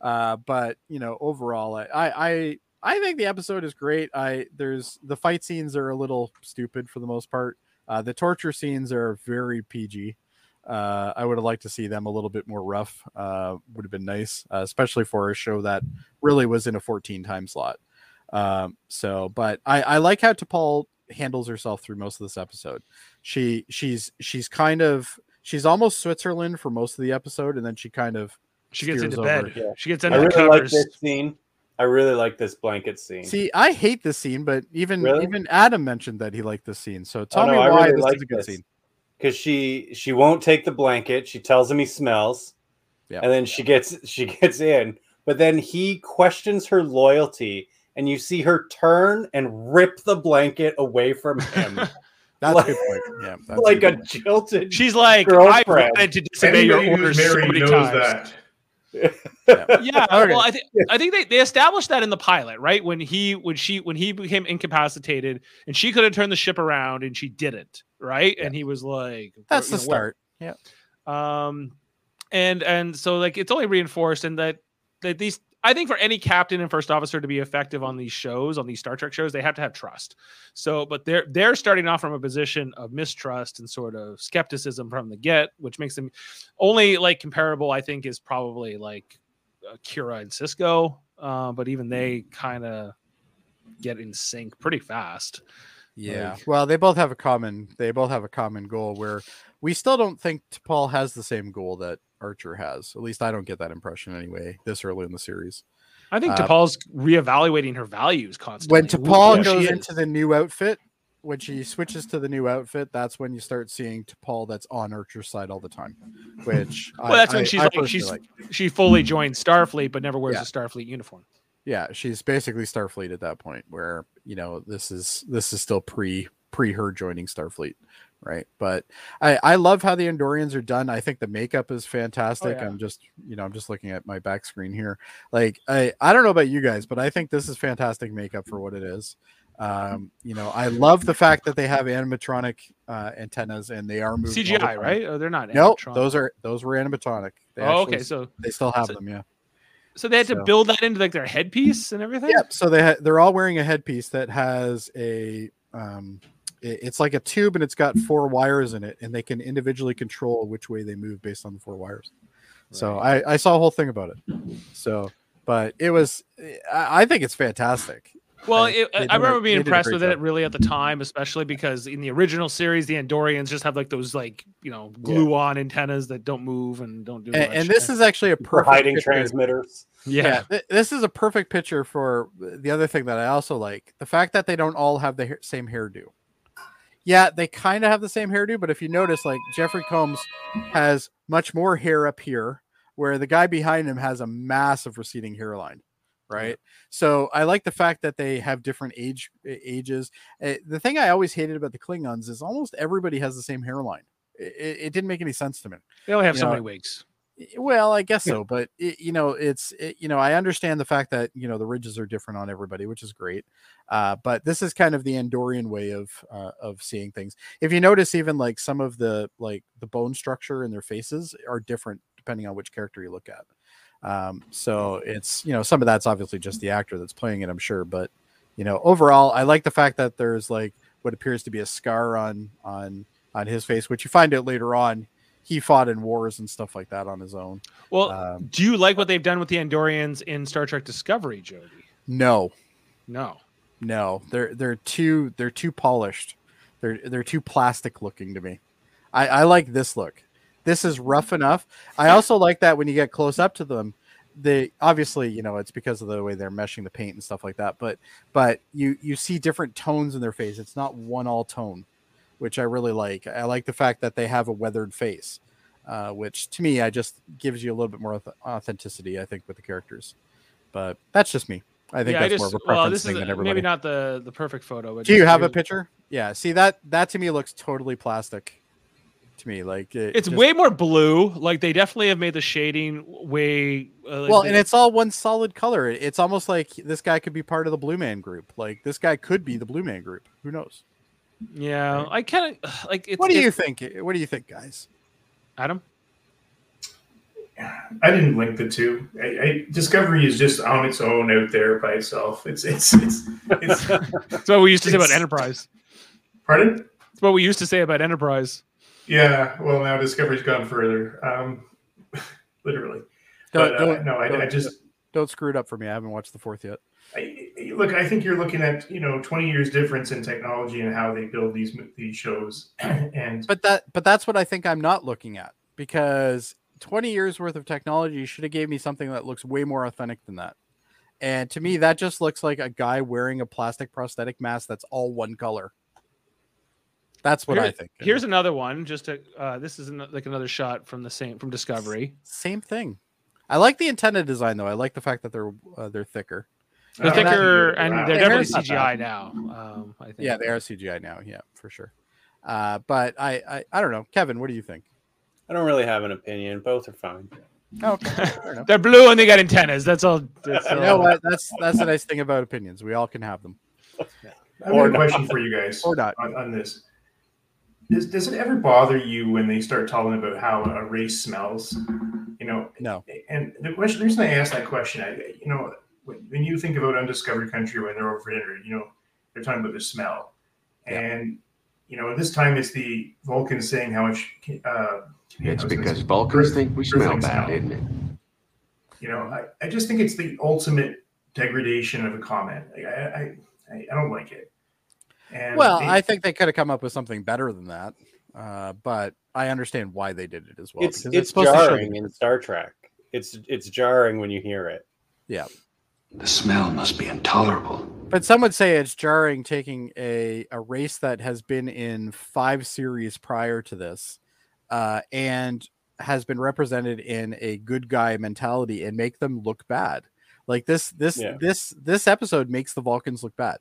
Uh, but you know, overall, I I I, I think the episode is great. I there's the fight scenes are a little stupid for the most part. Uh, the torture scenes are very PG. Uh, I would have liked to see them a little bit more rough. Uh, would have been nice, uh, especially for a show that really was in a 14 time slot. Um, so, but I, I like how T'Pol handles herself through most of this episode. She she's she's kind of she's almost Switzerland for most of the episode, and then she kind of She gets into over. bed. Yeah. She gets I under the really like covers. this scene. I really like this blanket scene. See, I hate this scene, but even Really? even Adam mentioned that he liked this scene. So tell oh, no, me I why really this like is a good this. scene. because she she won't take the blanket. She tells him he smells, Yeah. and then she gets she gets in. But then he questions her loyalty, and you see her turn and rip the blanket away from him, That's Like- a good point. Yeah, that's like good a point. jilted. She's like, I've Girlfriend. wanted to disobey your orders who's so many knows times. that. Yeah Okay. well i think i think they, they established that in the pilot right when he when she when he became incapacitated and she could have turned the ship around and she didn't right and he was like That's the know, well, start. Yeah. um and and so like it's only reinforced in that that these i think for any captain and first officer to be effective on these shows on these star trek shows they have to have trust so but they're they're starting off from a position of mistrust and sort of skepticism from the get which makes them only like comparable i think is probably like kira and Sisko uh, but even they kind of get in sync pretty fast Yeah. Like- well, they both have a common they both have a common goal where we still don't think T'Pol has the same goal that Archer has. At least I don't get that impression anyway, this early in the series. i think Uh, T'Pol's reevaluating her values constantly When T'Pol who goes into the new outfit, when she switches to the new outfit, that's when you start seeing T'Pol that's on Archer's side all the time. Which well that's when she's like she's like. she fully mm. joins starfleet but never wears Yeah. a starfleet uniform yeah she's basically starfleet at that point where you know this is this is still pre pre her joining starfleet right but i i love how the Andorians are done i think the makeup is oh, fantastic yeah. i'm just you know i'm just looking at my back screen here like i i don't know about you guys but i think this is fantastic makeup for what it is um you know i love the fact that they have animatronic uh antennas and they are moving all the CGI, right? Oh, they're not. no animatronic. those are those were animatronic They Oh, actually- okay. So, they still have so- them yeah so they had to build that into like their headpiece and everything. Yep. So they ha- they're all wearing a headpiece that has a um, it- it's like a tube and it's got four wires in it, and they can individually control which way they move based on the four wires. So I, I saw a whole thing about it. So, but it was I think it's fantastic. Well, They- it, they I remember being they did a impressed with job. it really at the time, especially because in the original series, the Andorians just have like those like you know glue on antennas that don't move and don't do And, much. and this is actually a For perfect hiding picture- transmitters. yeah. th- this is a perfect picture for the other thing that I also like the fact that they don't all have the hair, same hairdo. Yeah, they kind of have the same hairdo, but if you notice, like Jeffrey Combs has much more hair up here, where the guy behind him has a massive receding hairline, right? So I like the fact that they have different age ages. Uh, the thing I always hated about the Klingons is almost everybody has the same hairline. It, it, it didn't make any sense to me. They only have you so know, many wigs. Well, I guess so, but it, you know, it's it, you know, I understand the fact that you know the ridges are different on everybody, which is great. Uh, but this is kind of the Andorian way of uh, of seeing things. If you notice, even like some of the like the bone structure in their faces are different depending on which character you look at. Um, so it's you know some of that's obviously just the actor that's playing it, I'm sure, but you know overall, I like the fact that there's like what appears to be a scar on on on his face, which you find out later on he fought in wars and stuff like that on his own. Well, Um, do you like what they've done with the Andorians in Star Trek Discovery, Jody? no, No. no, they're they're too they're too polished. They're they're too plastic looking to me. I, I like this look. This is rough enough. I also like that when you get close up to them, they obviously you know it's because of the way they're meshing the paint and stuff like that. But but you you see different tones in their face. It's not one all tone, which I really like. I like the fact that they have a weathered face, uh, which to me I just gives you a little bit more authenticity. I think with the characters, but that's just me. I think yeah, I that's just more of a preference well, this thing is than everybody. maybe not the the perfect photo. But Do you have a picture? Yeah. See that that to me looks totally plastic. To me, like it It's just- way more blue. Like they definitely have made the shading way. Uh, like well, they- and it's all one solid color. It's almost like this guy could be part of the Blue Man Group. Like this guy could be the Blue Man Group. Who knows? yeah. I kind of like. It's, what do you think? What do you think, guys? Adam? I didn't link the two. I, I, Discovery is just on its own out there by itself. It's it's it's. it's That's what we used to say about Enterprise. pardon? That's what we used to say about Enterprise. Yeah. Well, now Discovery's gone further. Um, literally. Don't, But, uh, don't, no, I, I just don't screw it up for me. I haven't watched the fourth yet. I, look. I think you're looking at you know 20 years difference in technology and how they build these these shows, and But that but that's what I think I'm not looking at because 20 years worth of technology should have gave me something that looks way more authentic than that. And to me, that just looks like a guy wearing a plastic prosthetic mask that's all one color. That's what I think. Here's another one. Just to, uh, this is an, like another shot from the same from Discovery. same thing. I like the antenna design though. I like the fact that they're uh, they're thicker. They're Oh, thicker and Wow. they're definitely hair's not CGI bad. now. Um, I think. Yeah, they are CGI now. Yeah, for sure. Uh, but I, I I don't know, Kevin. What do you think? I don't really have an opinion. Both are fine. Okay. They're blue and they got antennas. That's all. That's You know what? That's that's the nice thing about opinions. We all can have them. I have a question for you guys Or not. on, on this. Does, does it ever bother you when they start talking about how a race smells? You know, No. and the question, the reason I asked that question, I, you know, when, when you think about undiscovered country when they're over for dinner, you know, they're talking about the smell, Yeah. and you know, this time it's the Vulcans saying how much. Uh, It's I was gonna because say, Vulcans Earth- think we smell bad, smell. isn't it? You know, I, I just think it's the ultimate degradation of a comment. Like, I, I, I I don't like it. And Well, they- I think they could have come up with something better than that. Uh, but I understand why they did it as well. it's because it's supposed to show jarring in Star Trek. It's it's jarring when you hear it. Yeah, the smell must be intolerable. But some would say it's jarring taking a, a race that has been in five series prior to this uh, and has been represented in a good guy mentality and make them look bad. Like this this Yeah. this this episode makes the Vulcans look bad.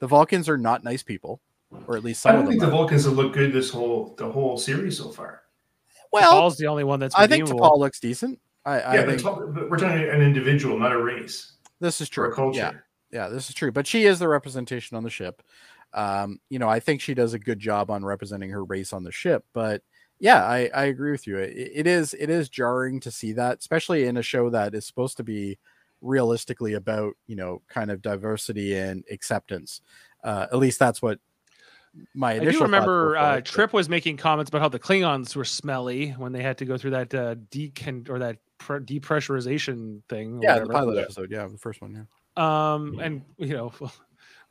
The Vulcans are not nice people, or at least I some don't of think them. the. Vulcans have looked good this whole the whole series so far. Well, T'Pol's the only one that's. I think redeemable. T'Pol looks decent. I, I yeah, but, think but we're talking an individual, not a race this is or a true. culture. Yeah, yeah, this is true. But she is the representation on the ship. Um, you know, I think she does a good job on representing her race on the ship. But yeah, I, I agree with you. It, it is it is jarring to see that, especially in a show that is supposed to be realistically about you know kind of diversity and acceptance. Uh, at least that's what my I initial. do remember were for uh, it, but- Trip was making comments about how the Klingons were smelly when they had to go through that uh, decon or that pre- depressurization thing. or Yeah, the whatever. pilot episode. Yeah, the first one. Yeah. Um, and you know,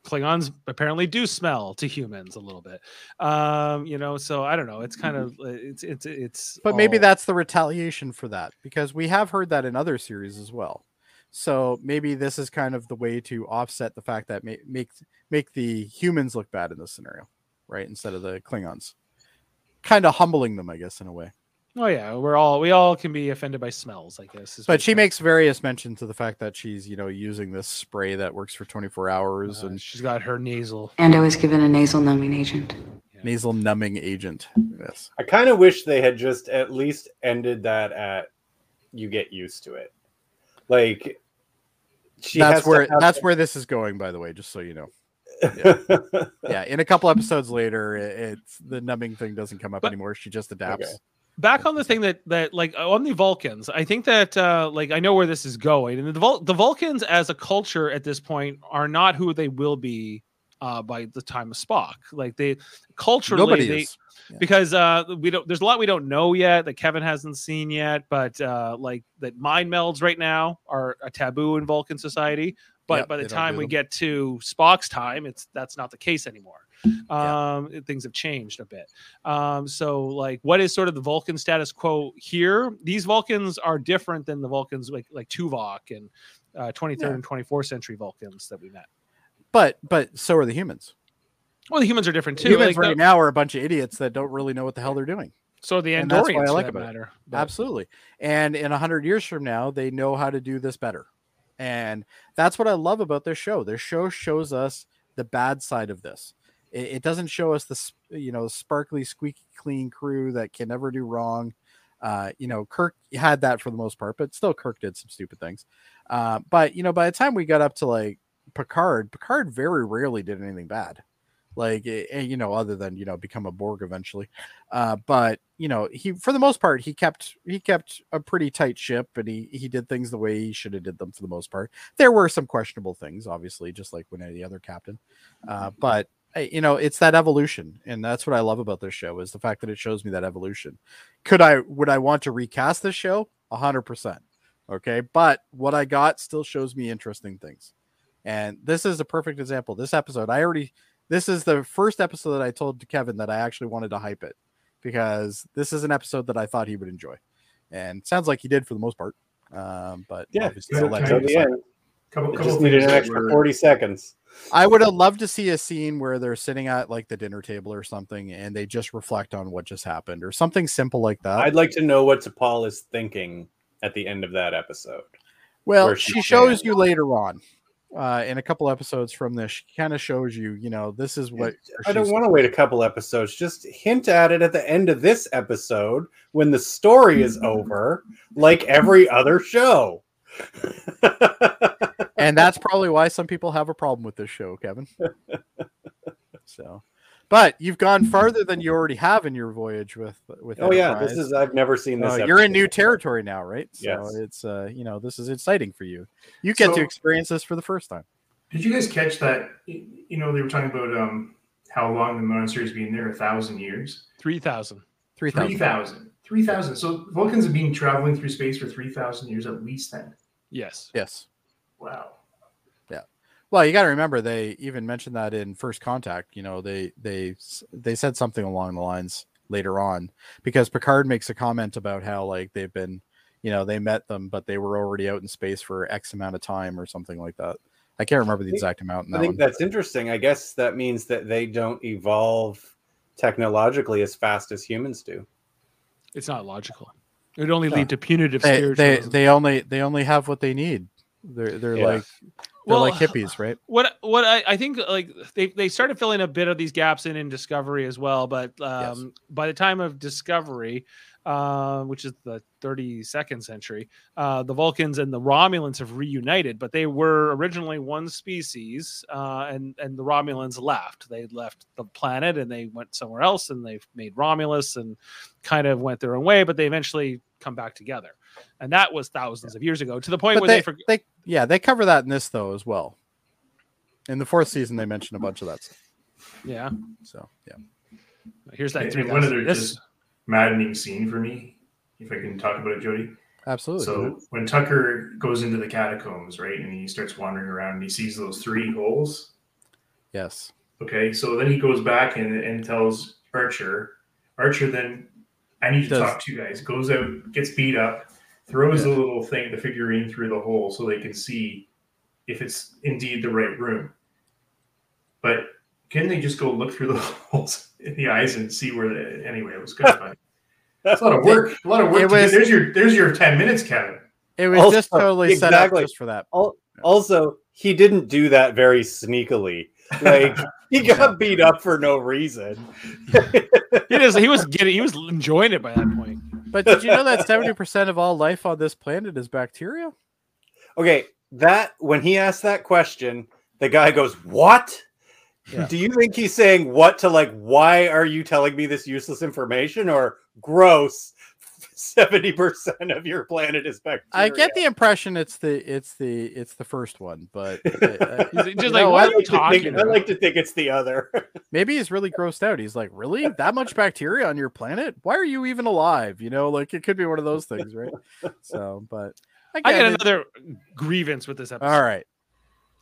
Klingons apparently do smell to humans a little bit. Um, you know, so I don't know. It's kind of it's it's it's. But maybe that's the retaliation for that because we have heard that in other series as well. So maybe this is kind of the way to offset the fact that ma- make make the humans look bad in this scenario, right? Instead of the Klingons, kind of humbling them, I guess, in a way. Oh yeah, we're all we all can be offended by smells. I guess. is But she it makes various mention to the fact that she's, you know, using this spray that works for 24 hours. Uh, and she's got her nasal. And I was given a nasal numbing agent. nasal numbing agent. Yes. I kind of wish they had just at least ended that at you get used to it. Like she that's has where have- that's where this is going, by the way, just so you know. Yeah, in a couple episodes later, it, it's the numbing thing doesn't come up But- anymore. She just adapts. Okay. back on the thing that that like on the Vulcans, I think that uh like I know where this is going, and the Vul- the Vulcans as a culture at this point are not who they will be uh by the time of Spock. Like they culturally Nobody they, is. Yeah. because uh we don't there's a lot we don't know yet that Kevin hasn't seen yet, but uh like that mind melds right now are a taboo in Vulcan society. But Yep, by the time we them. get to Spock's time, it's that's not the case anymore. Yeah. Um, things have changed a bit. Um, so like, what is sort of the Vulcan status quo here? These Vulcans are different than the Vulcans like like Tuvok and uh, 23rd Yeah. and 24th century Vulcans that we met. But but so are the humans. Well, the humans are different too. humans like right the- now are a bunch of idiots that don't really know what the hell they're doing. so the and that's what I like that matter. But- Absolutely. And in a hundred years from now, they know how to do this better. And that's what I love about this show. This show shows us the bad side of this. It, it doesn't show us the you know sparkly, squeaky clean crew that can never do wrong. Uh, you know, Kirk had that for the most part, but still Kirk did some stupid things. Uh, but you know, by the time we got up to like Picard, Picard very rarely did anything bad. Like eh, eh, you know, other than you know become a Borg eventually. Uh, but you know, he for the most part he kept he kept a pretty tight ship, and he he did things the way he should have did them for the most part. There were some questionable things, obviously, just like when any other captain. Uh, but eh, you know, it's that evolution, and that's what I love about this show is the fact that it shows me that evolution. Could I would I want to recast this show? A hundred percent. Okay, but what I got still shows me interesting things, and this is a perfect example. This episode, I already this is the first episode that I told to Kevin that I actually wanted to hype it because this is an episode that I thought he would enjoy, and sounds like he did for the most part. Um, but Yeah, obviously yeah, I'll let I the decide. end. Couple, couple just needed an extra were- 40 seconds. I would have loved to see a scene where they're sitting at like the dinner table or something, and they just reflect on what just happened, or something simple like that. I'd like to know what T'Pol is thinking at the end of that episode. well, she she shows stands. you later on. Uh, in a couple episodes from this, she kind of shows you, you know, this is what I don't want to wait a couple episodes. Just hint at it at the end of this episode when the story is over, like every other show. and that's probably why some people have a problem with this show, Kevin. so, but you've gone farther than you already have in your voyage with with. Oh yeah, this is I've never seen this. Uh, you're in new territory now, right? So Yes. it's uh, you know, this is exciting for you. You get to experience this for the first time. Did you guys catch that? You know, they were talking about um, how long the monastery's been there, a thousand years. Three thousand. Three Three thousand. thousand. Three thousand. So Vulcans have been traveling through space for three thousand years at least. Then, Yes. Yes. wow. Well, you got to remember they even mentioned that in First Contact. You know, they they they said something along the lines later on because Picard makes a comment about how like they've been, you know, they met them, but they were already out in space for X amount of time or something like that. I can't remember the exact amount. In I that think one. that's interesting. I guess that means that they don't evolve technologically as fast as humans do. It's not logical. It would only No. lead to punitive they, they they only they only have what they need. They're they're Yeah. like they're Well, like hippies, right? what what I, I think like they, they started filling a bit of these gaps in in discovery as well but um by the time of discovery uh which is the 32nd century uh the vulcans and the romulans have reunited but they were originally one species uh and and the romulans left they left the planet and they went somewhere else and they've made romulus and kind of went their own way but they eventually come back together and that was thousands of years ago to the point But where they, they, forget they yeah they cover that in this though as well. In the fourth season, they mention a bunch of that. Stuff. yeah So yeah, here's that And three one other this, just maddening scene for me, if I can talk about it, Jody. absolutely. So when Tucker goes into the catacombs, right, and he starts wandering around and he sees those three holes. yes, Okay, so then he goes back and, and tells Archer. Archer then, I need to Does- talk to you guys. Goes out, gets beat up, throws the little thing, the figurine through the hole so they can see if it's indeed the right room. But can they just go look through the holes in the eyes and see where? The, anyway, it was kind of funny. That's a lot of work. A lot of work. It was- There's your there's your ten minutes, Kevin. it was Also, just totally set up just for that. Also, he didn't do that very sneakily. Like he got beat up for no reason. he, just, he was getting he was enjoying it by that point But did you know that seventy percent of all life on this planet is bacteria? Okay, that when he asked that question, the guy goes, "What?" Yeah. Do you think he's saying what to like? Why are you telling me this useless information? Or gross, seventy percent of your planet is bacteria. I get the impression it's the it's the it's the first one, but uh, just know like, what? what I are you like, to talking think, I like to think it's the other. maybe he's really grossed out. He's like, really that much bacteria on your planet? Why are you even alive? You know, like it could be one of those things, right? So, but I again, got another grievance with this episode. All right,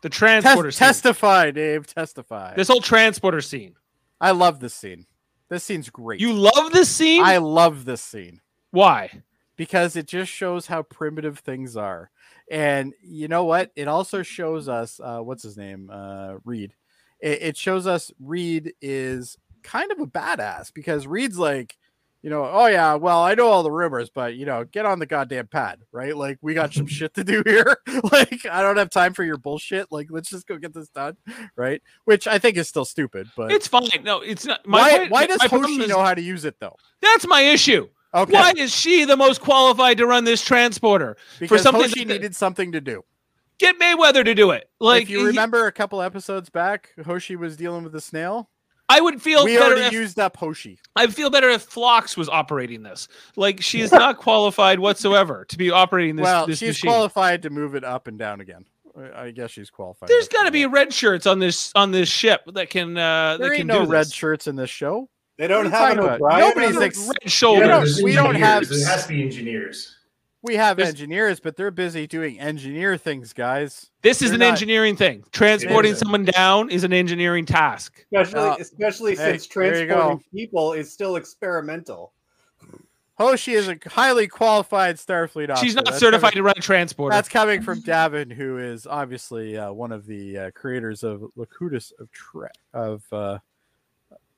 The Tes- transporter scene. testify, Dave. Testify. This whole transporter scene. I love this scene. This scene's great. You love this scene? I love this scene. Why? because it just shows how primitive things are. And you know what? It also shows us uh, what's his name, uh, Reed. It, it shows us Reed is kind of a badass because Reed's like, you know, oh yeah, well I know all the rumors, but you know, get on the goddamn pad, right? Like we got some shit to do here. like I don't have time for your bullshit. Like let's just go get this done, right? Which I think is still stupid, but It's fine. No, it's not. My why point- why does Hoshi is- know how to use it though? That's my issue. Okay, Why is she the most qualified to run this transporter? because something Hoshi that- needed something to do. Get Mayweather to do it. Like if you he- remember a couple episodes back, Hoshi was dealing with the snail. I would feel we better already if used up Hoshi. I feel better if Phlox was operating this. Like she is not qualified whatsoever to be operating this. well, this she's machine. qualified to move it up and down again. I- I guess she's qualified. There's up got to be red shirts on this on this ship that can uh There that ain't can no do red this. shirts in this show. They don't What are you have an talking about? O'Brien. Nobody's on ex- red shoulders. don't- there's we don't have- engineers. It has to be engineers. We have There's- engineers, but they're busy doing engineer things, guys. This is They're an not- engineering thing. Transporting someone down is an engineering task. especially Uh, especially hey, since transporting people is still experimental. Hoshi is a highly qualified Starfleet officer. She's not That's certified coming- to run a transporter. That's coming from Davin, who is obviously uh, one of the uh, creators of Locutus of Trek. Of uh,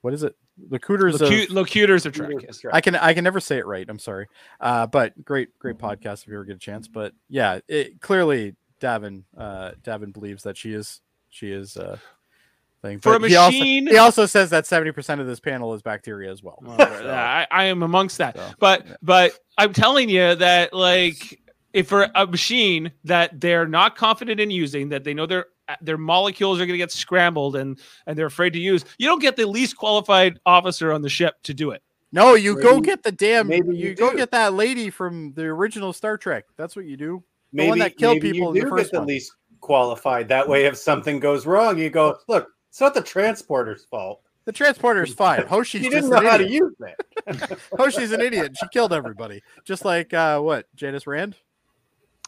what is it? Locutors of Locu- locutors of track. Yes. I can I can never say it right. I'm sorry. Uh, but great great podcast if you ever get a chance. But yeah, it clearly Davin uh Davin believes that she is she is uh thing. For a But he also- machine- he also says that 70% of this panel is bacteria as well. Well, So, I, I am amongst that. So, but yeah. but I'm telling you that like if for a machine that they're not confident in using, that they know their their molecules are going to get scrambled and and they're afraid to use, you don't get the least qualified officer on the ship to do it. No, you go get the damn maybe you, you go get that lady from the original Star Trek. That's what you do. The maybe, one that killed maybe people in you the first get the one. least qualified. That way, if something goes wrong, you go, look, it's not the transporter's fault. The transporter's fine. Hoshi's She didn't know an how to idiot. use it. Hoshi's an idiot. She killed everybody. Just like uh what? Janice Rand?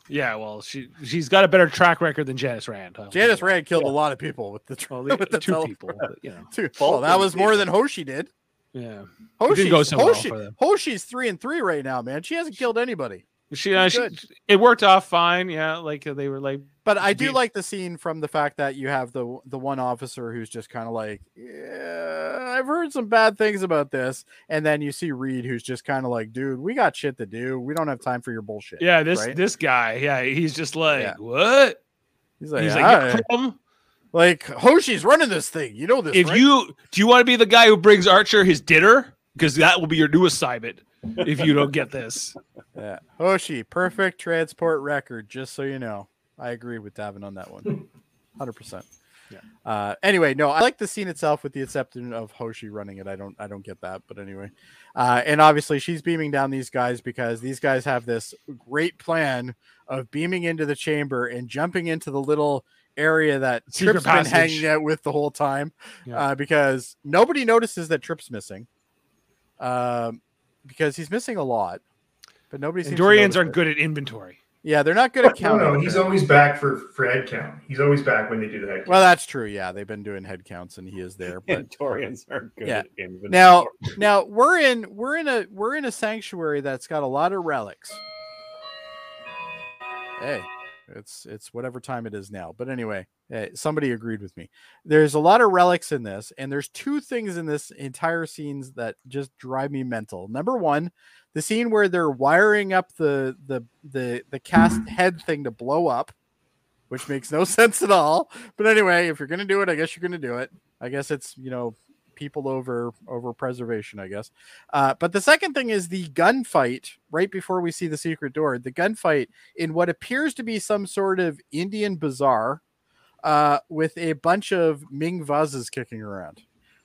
Yeah, well, she she's got a better track record than Janice Rand. huh? Janice Rand killed a lot of people with the, tr- Well, with the two tele- people, but, you know. Two. Well, that was more people. than Hoshi did. Yeah, It Hoshi's, didn't go so Hoshi, for them. Hoshi's three and three right now, man. She hasn't killed anybody. she, uh, she it worked off fine. Yeah, like uh, they were like But I do like the scene from the fact that you have the the one officer who's just kind of like, yeah, I've heard some bad things about this, and then you see Reed who's just kind of like, dude, we got shit to do. We don't have time for your bullshit. yeah this right? this guy yeah he's just like Yeah. what He's like, he's "Yeah, like "Yeah, like Hoshi's running this thing. You know this, if right?" you do you want to be the guy who brings Archer his dinner because that will be your new assignment if you don't get this. Yeah. Hoshi, perfect transport record, just so you know. I agree with Davin on that one. 100%. Yeah. Uh, anyway, no, I like the scene itself with the exception of Hoshi running it. I don't I don't get that, but anyway. Uh, and obviously she's beaming down these guys because these guys have this great plan of beaming into the chamber and jumping into the little area that Secret Trip's been hanging out with the whole time. Yeah. Uh, because nobody notices that Trip's missing. Um, because he's missing a lot. But nobody seems Dorians aren't it. good at inventory. Yeah, they're not good at No, counting. no, he's always back for for head count. He's always back when they do the head count. well, that's true. Yeah, they've been doing head counts, and he is there. But Torians are good Yeah. at inventory. now, now we're in we're in a we're in a sanctuary that's got a lot of relics. Hey, it's it's whatever time it is now. But anyway, eh, somebody agreed with me. There's a lot of relics in this, and there's two things in this entire scenes that just drive me mental. Number one, the scene where they're wiring up the the the the cast head thing to blow up, which makes no sense at all. But anyway, if you're gonna do it, I guess you're gonna do it. I guess it's you know people over over preservation, I guess. Uh, but the second thing is the gunfight right before we see the secret door. The gunfight in what appears to be some sort of Indian bazaar, uh, with a bunch of Ming vases kicking around.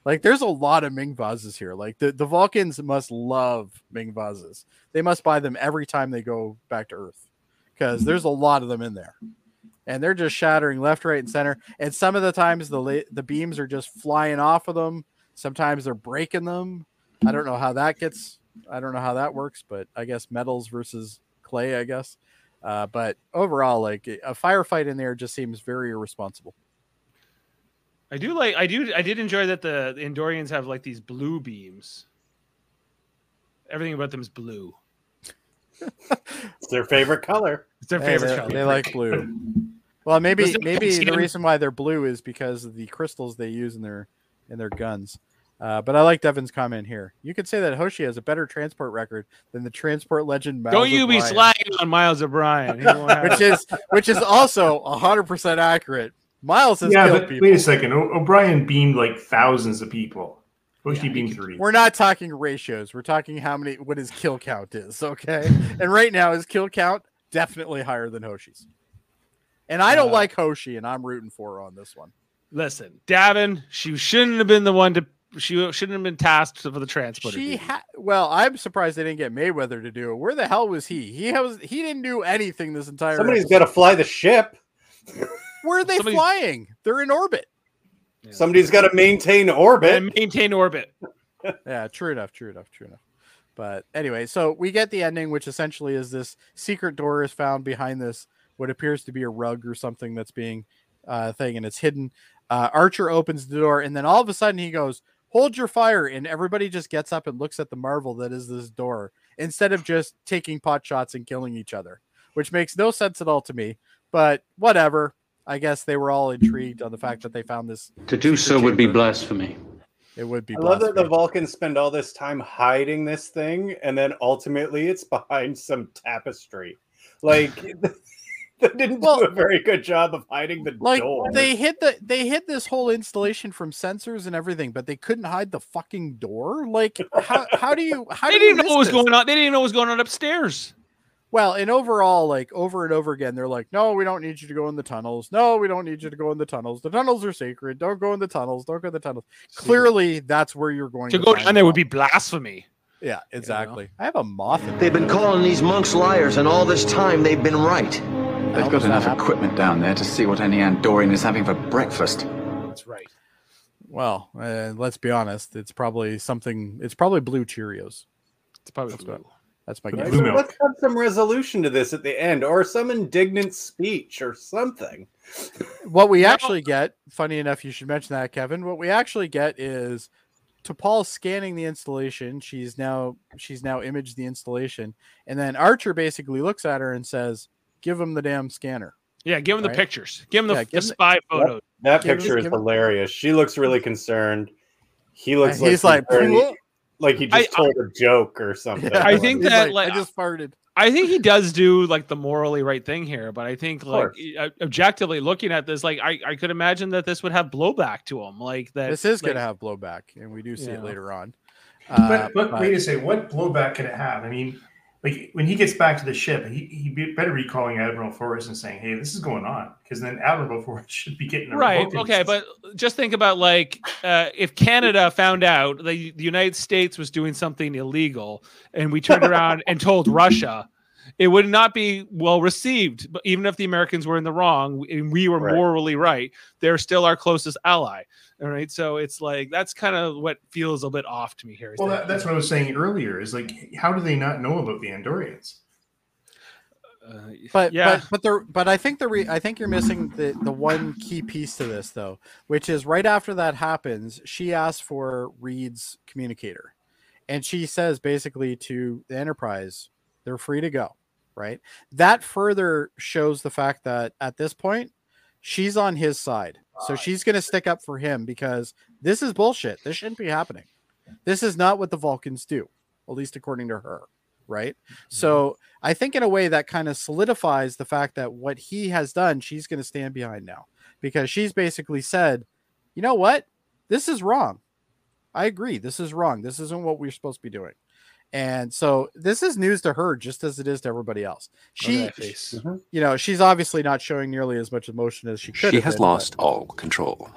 Like there's a lot of Ming vases here. Like the, the Vulcans must love Ming vases. They must buy them every time they go back to Earth because there's a lot of them in there. And they're just shattering left, right, and center. And some of the times the the beams are just flying off of them. Sometimes they're breaking them. I don't know how that gets. I don't know how that works, but I guess metals versus clay. I guess. Uh, but overall, like a firefight in there just seems very irresponsible. I do like I do I did enjoy that the, the Andorians have like these blue beams. Everything about them is blue. It's their favorite color. It's their favorite they, color. they like blue. Well, maybe maybe the reason why they're blue is because of the crystals they use in their in their guns. Uh, but I like Devin's comment here. You could say that Hoshi has a better transport record than the transport legend. Miles Don't you be O'Brien, slagging on Miles O'Brien. He won't have which is which is also hundred percent accurate. Miles has yeah, killed but people. wait a second. O- O'Brien beamed like thousands of people. Hoshi Yeah, beamed three. We're not talking ratios. We're talking how many what his kill count is. Okay, and right now his kill count definitely higher than Hoshi's. And I don't Uh, like Hoshi, and I'm rooting for her on this one. Listen, Davin, she shouldn't have been the one to she shouldn't have been tasked for the transporter. She duty. ha- well, I'm surprised they didn't get Mayweather to do it. Where the hell was he? He was he didn't do anything this entire. Somebody's got to fly the ship. Where are they somebody's- flying? They're in orbit. Somebody's got to maintain orbit. and maintain orbit. Yeah, true enough, true enough, true enough. But anyway, so we get the ending, which essentially is this secret door is found behind this what appears to be a rug or something that's being uh thing, and it's hidden. Uh, Archer opens the door, and then all of a sudden he goes, "Hold your fire!" and everybody just gets up and looks at the marvel that is this door instead of just taking pot shots and killing each other, which makes no sense at all to me. But whatever. I guess they were all intrigued on the fact that they found this. To do so would be blasphemy. It would be. I love that the. Vulcans spend all this time hiding this thing, and then ultimately it's behind some tapestry. Like they didn't Well- do a very good job of hiding the Like door. they hid the they hid this whole installation from sensors and everything, but they couldn't hide the fucking door. Like how how do you how They do you didn't know what was this? going on. They didn't know what was going on upstairs. Well, and overall, like over and over again, they're like, "No, we don't need you to go in the tunnels. No, we don't need you to go in the tunnels. The tunnels are sacred. Don't go in the tunnels. Don't go in the tunnels." Clearly, that's where you're going To to, go find down there would be blasphemy. Yeah, exactly. I have a moth. In They've been calling these monks liars, and all this time they've been right. They've How got enough happen? equipment down there to see what any Andorian is having for breakfast. That's right. Well, uh, let's be honest. It's probably something. It's probably blue Cheerios. It's probably That's what- blue. That's my guess. Blue so let's have some resolution to this at the end, or some indignant speech, or something. What we actually get, funny enough, you should mention that, Kevin. What we actually get is T'Pol scanning the installation. She's now she's now imaged the installation, and then Archer basically looks at her and says, "Give him the damn scanner." Yeah, give him the pictures. Give him the, Yeah, give the- spy photos. That Give him- picture is give him- hilarious. She looks really concerned. He looks He's like like, concerned, "Whoa." Like he I- just told a joke or something. Yeah, I think that, like, I just farted. I think he does do like the morally right thing here, but I think like uh, objectively looking at this, like I, I could imagine that this would have blowback to him. Like that This is like, going to have blowback, and we do see Yeah. it later on. But, Uh, but wait a second, what blowback could it have? I mean, like when he gets back to the ship, he he better be calling Admiral Forrest and saying, "Hey, this is going on," because then Admiral Forrest should be getting a right okay but just think about like uh, if canada found out the, the united states was doing something illegal and we turned around and told russia it would not be well received. But even if the americans were in the wrong and we were Right. morally right they're still our closest ally all right so it's like that's kind of what feels a bit off to me here is Well, that- that, that's what I was saying earlier. Is like, how do they not know about the Andorians? uh, but yeah but but the but I think the re, I think you're missing the the one key piece to this though, which is right after that happens, she asks for Reed's communicator, and she says basically to the Enterprise, they're free to go, right? That further shows the fact that at this point, she's on his side, so she's going to stick up for him because this is bullshit. This shouldn't be happening. This is not what the Vulcans do, at least according to her, right? Mm-hmm. So I think in a way that kind of solidifies the fact that what he has done, she's going to stand behind now because she's basically said, you know what? This is wrong. I agree. This is wrong. This isn't what we're supposed to be doing. And so this is news to her just as it is to everybody else. Look She, that face. you know, she's obviously not showing nearly as much emotion as she could. She have has been, but- lost all control.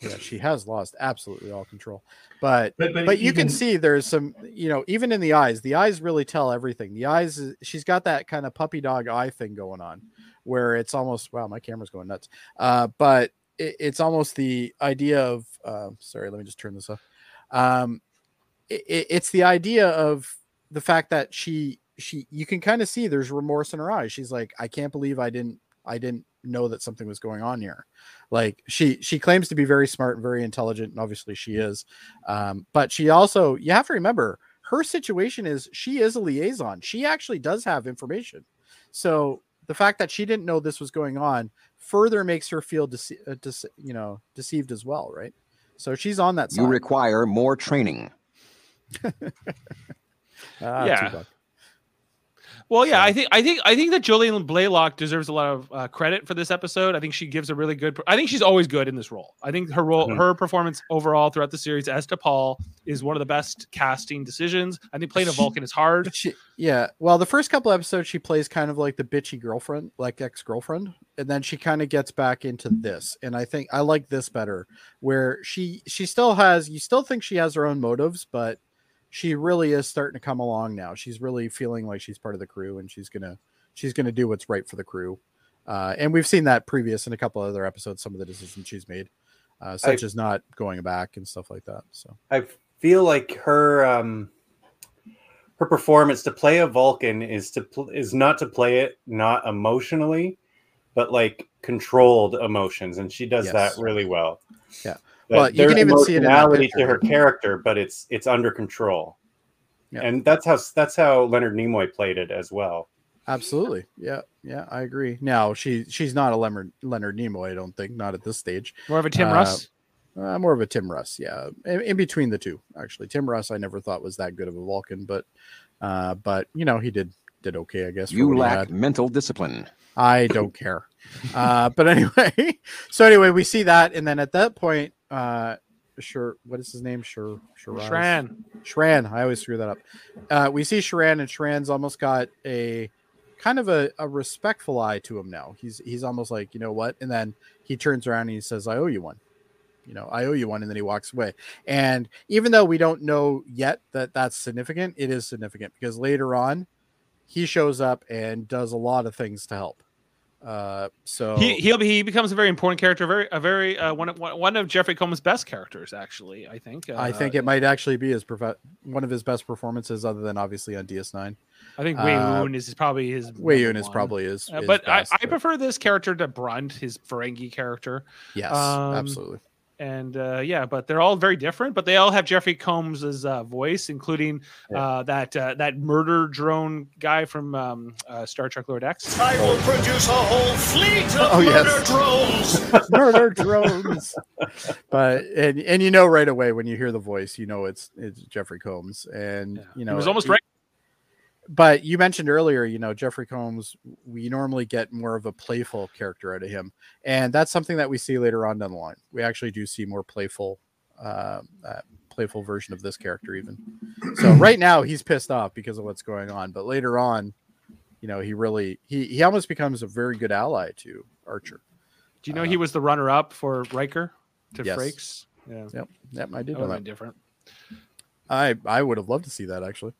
yeah, she has lost absolutely all control. But But but, but you can see there's some you know even in the eyes the eyes really tell everything the eyes she's got that kind of puppy dog eye thing going on where it's almost wow my camera's going nuts uh but it, it's almost the idea of uh, sorry let me just turn this off um it, it- it's the idea of the fact that she she you can kind of see there's remorse in her eyes. She's like i can't believe i didn't i didn't know that something was going on here. Like she she claims to be very smart and very intelligent and obviously she is um, but she also you have to remember her situation is she is a liaison. She actually does have information. So the fact that she didn't know this was going on further makes her feel dece- uh, dece- you know deceived as well right? So she's on that side. You require more training. Ah, Yeah. Well, yeah, I think I think I think that Jolene Blalock deserves a lot of uh, credit for this episode. I think she gives a really good. I think she's always good in this role. I think her role, Mhm. her performance overall throughout the series as to Paul is one of the best casting decisions. I think playing a Vulcan is hard. She, yeah. Well, the first couple episodes, she plays kind of like the bitchy girlfriend, like ex girlfriend, and then she kind of gets back into this. And I think I like this better, where she she still has you still think she has her own motives, but she really is starting to come along now. She's really feeling like she's part of the crew, and she's gonna she's gonna do what's right for the crew. Uh, and we've seen that previous in a couple other episodes. Some of the decisions she's made, uh, such as not going back and stuff like that. So I feel like her um her performance to play a Vulcan is to pl- is not to play it not emotionally, but like controlled emotions, and she does Yes. that really well. Yeah. That Well, you there's can even see it in that to her character, but it's it's under control. Yeah. And that's how that's how Leonard Nimoy played it as well. Absolutely. Yeah. Yeah. I agree. Now she she's not a Leonard Leonard Nimoy. I don't think not at this stage. More of a Tim Uh, Russ. Uh, more of a Tim Russ. Yeah. In, in between the two, actually. Tim Russ, I never thought was that good of a Vulcan, but uh, but you know he did did okay, I guess. You lack had. mental discipline. I don't care. Uh, but anyway, so anyway, we see that, and then at that point, uh, sure, what is his name? Sure, Shiraz? Shran. Shran. I always screw that up. Uh, we see Shran, and Shran's almost got a kind of a, a respectful eye to him now. He's he's almost like, you know what? And then he turns around and he says, "I owe you one." You know, I owe you one, and then he walks away. And even though we don't know yet that that's significant, it is significant because later on, he shows up and does a lot of things to help. Uh, so He he'll be, he becomes a very important character, very a very uh, one of one of Jeffrey Combs' best characters, actually. I think. Uh, I think it might actually be his prof- one of his best performances, other than obviously on DS9. I think uh, Weyoun is probably his. Weyoun is probably his, Uh, his but best, I, I prefer this character to Brunt, his Ferengi character. yes, Um, absolutely. And uh, yeah, but they're all very different. But they all have Jeffrey Combs's uh, voice, including uh, that uh, that murder drone guy from um, uh, Star Trek Lower Decks. I will produce a whole fleet of Oh, murder yes. drones. murder drones. but and and you know right away when you hear the voice, you know it's it's Jeffrey Combs, and you know He was almost it- right. But you mentioned earlier, you know, Jeffrey Combs, we normally get more of a playful character out of him. And that's something that we see later on down the line. We actually do see more playful, uh, uh, playful version of this character, even. So right now he's pissed off because of what's going on. But later on, you know, he really, he, he almost becomes a very good ally to Archer. Do you know he was the runner-up for Riker to Uh, yes. Frakes? Yeah. Yep. Yep. I did That know that. different. I I would have loved to see that actually.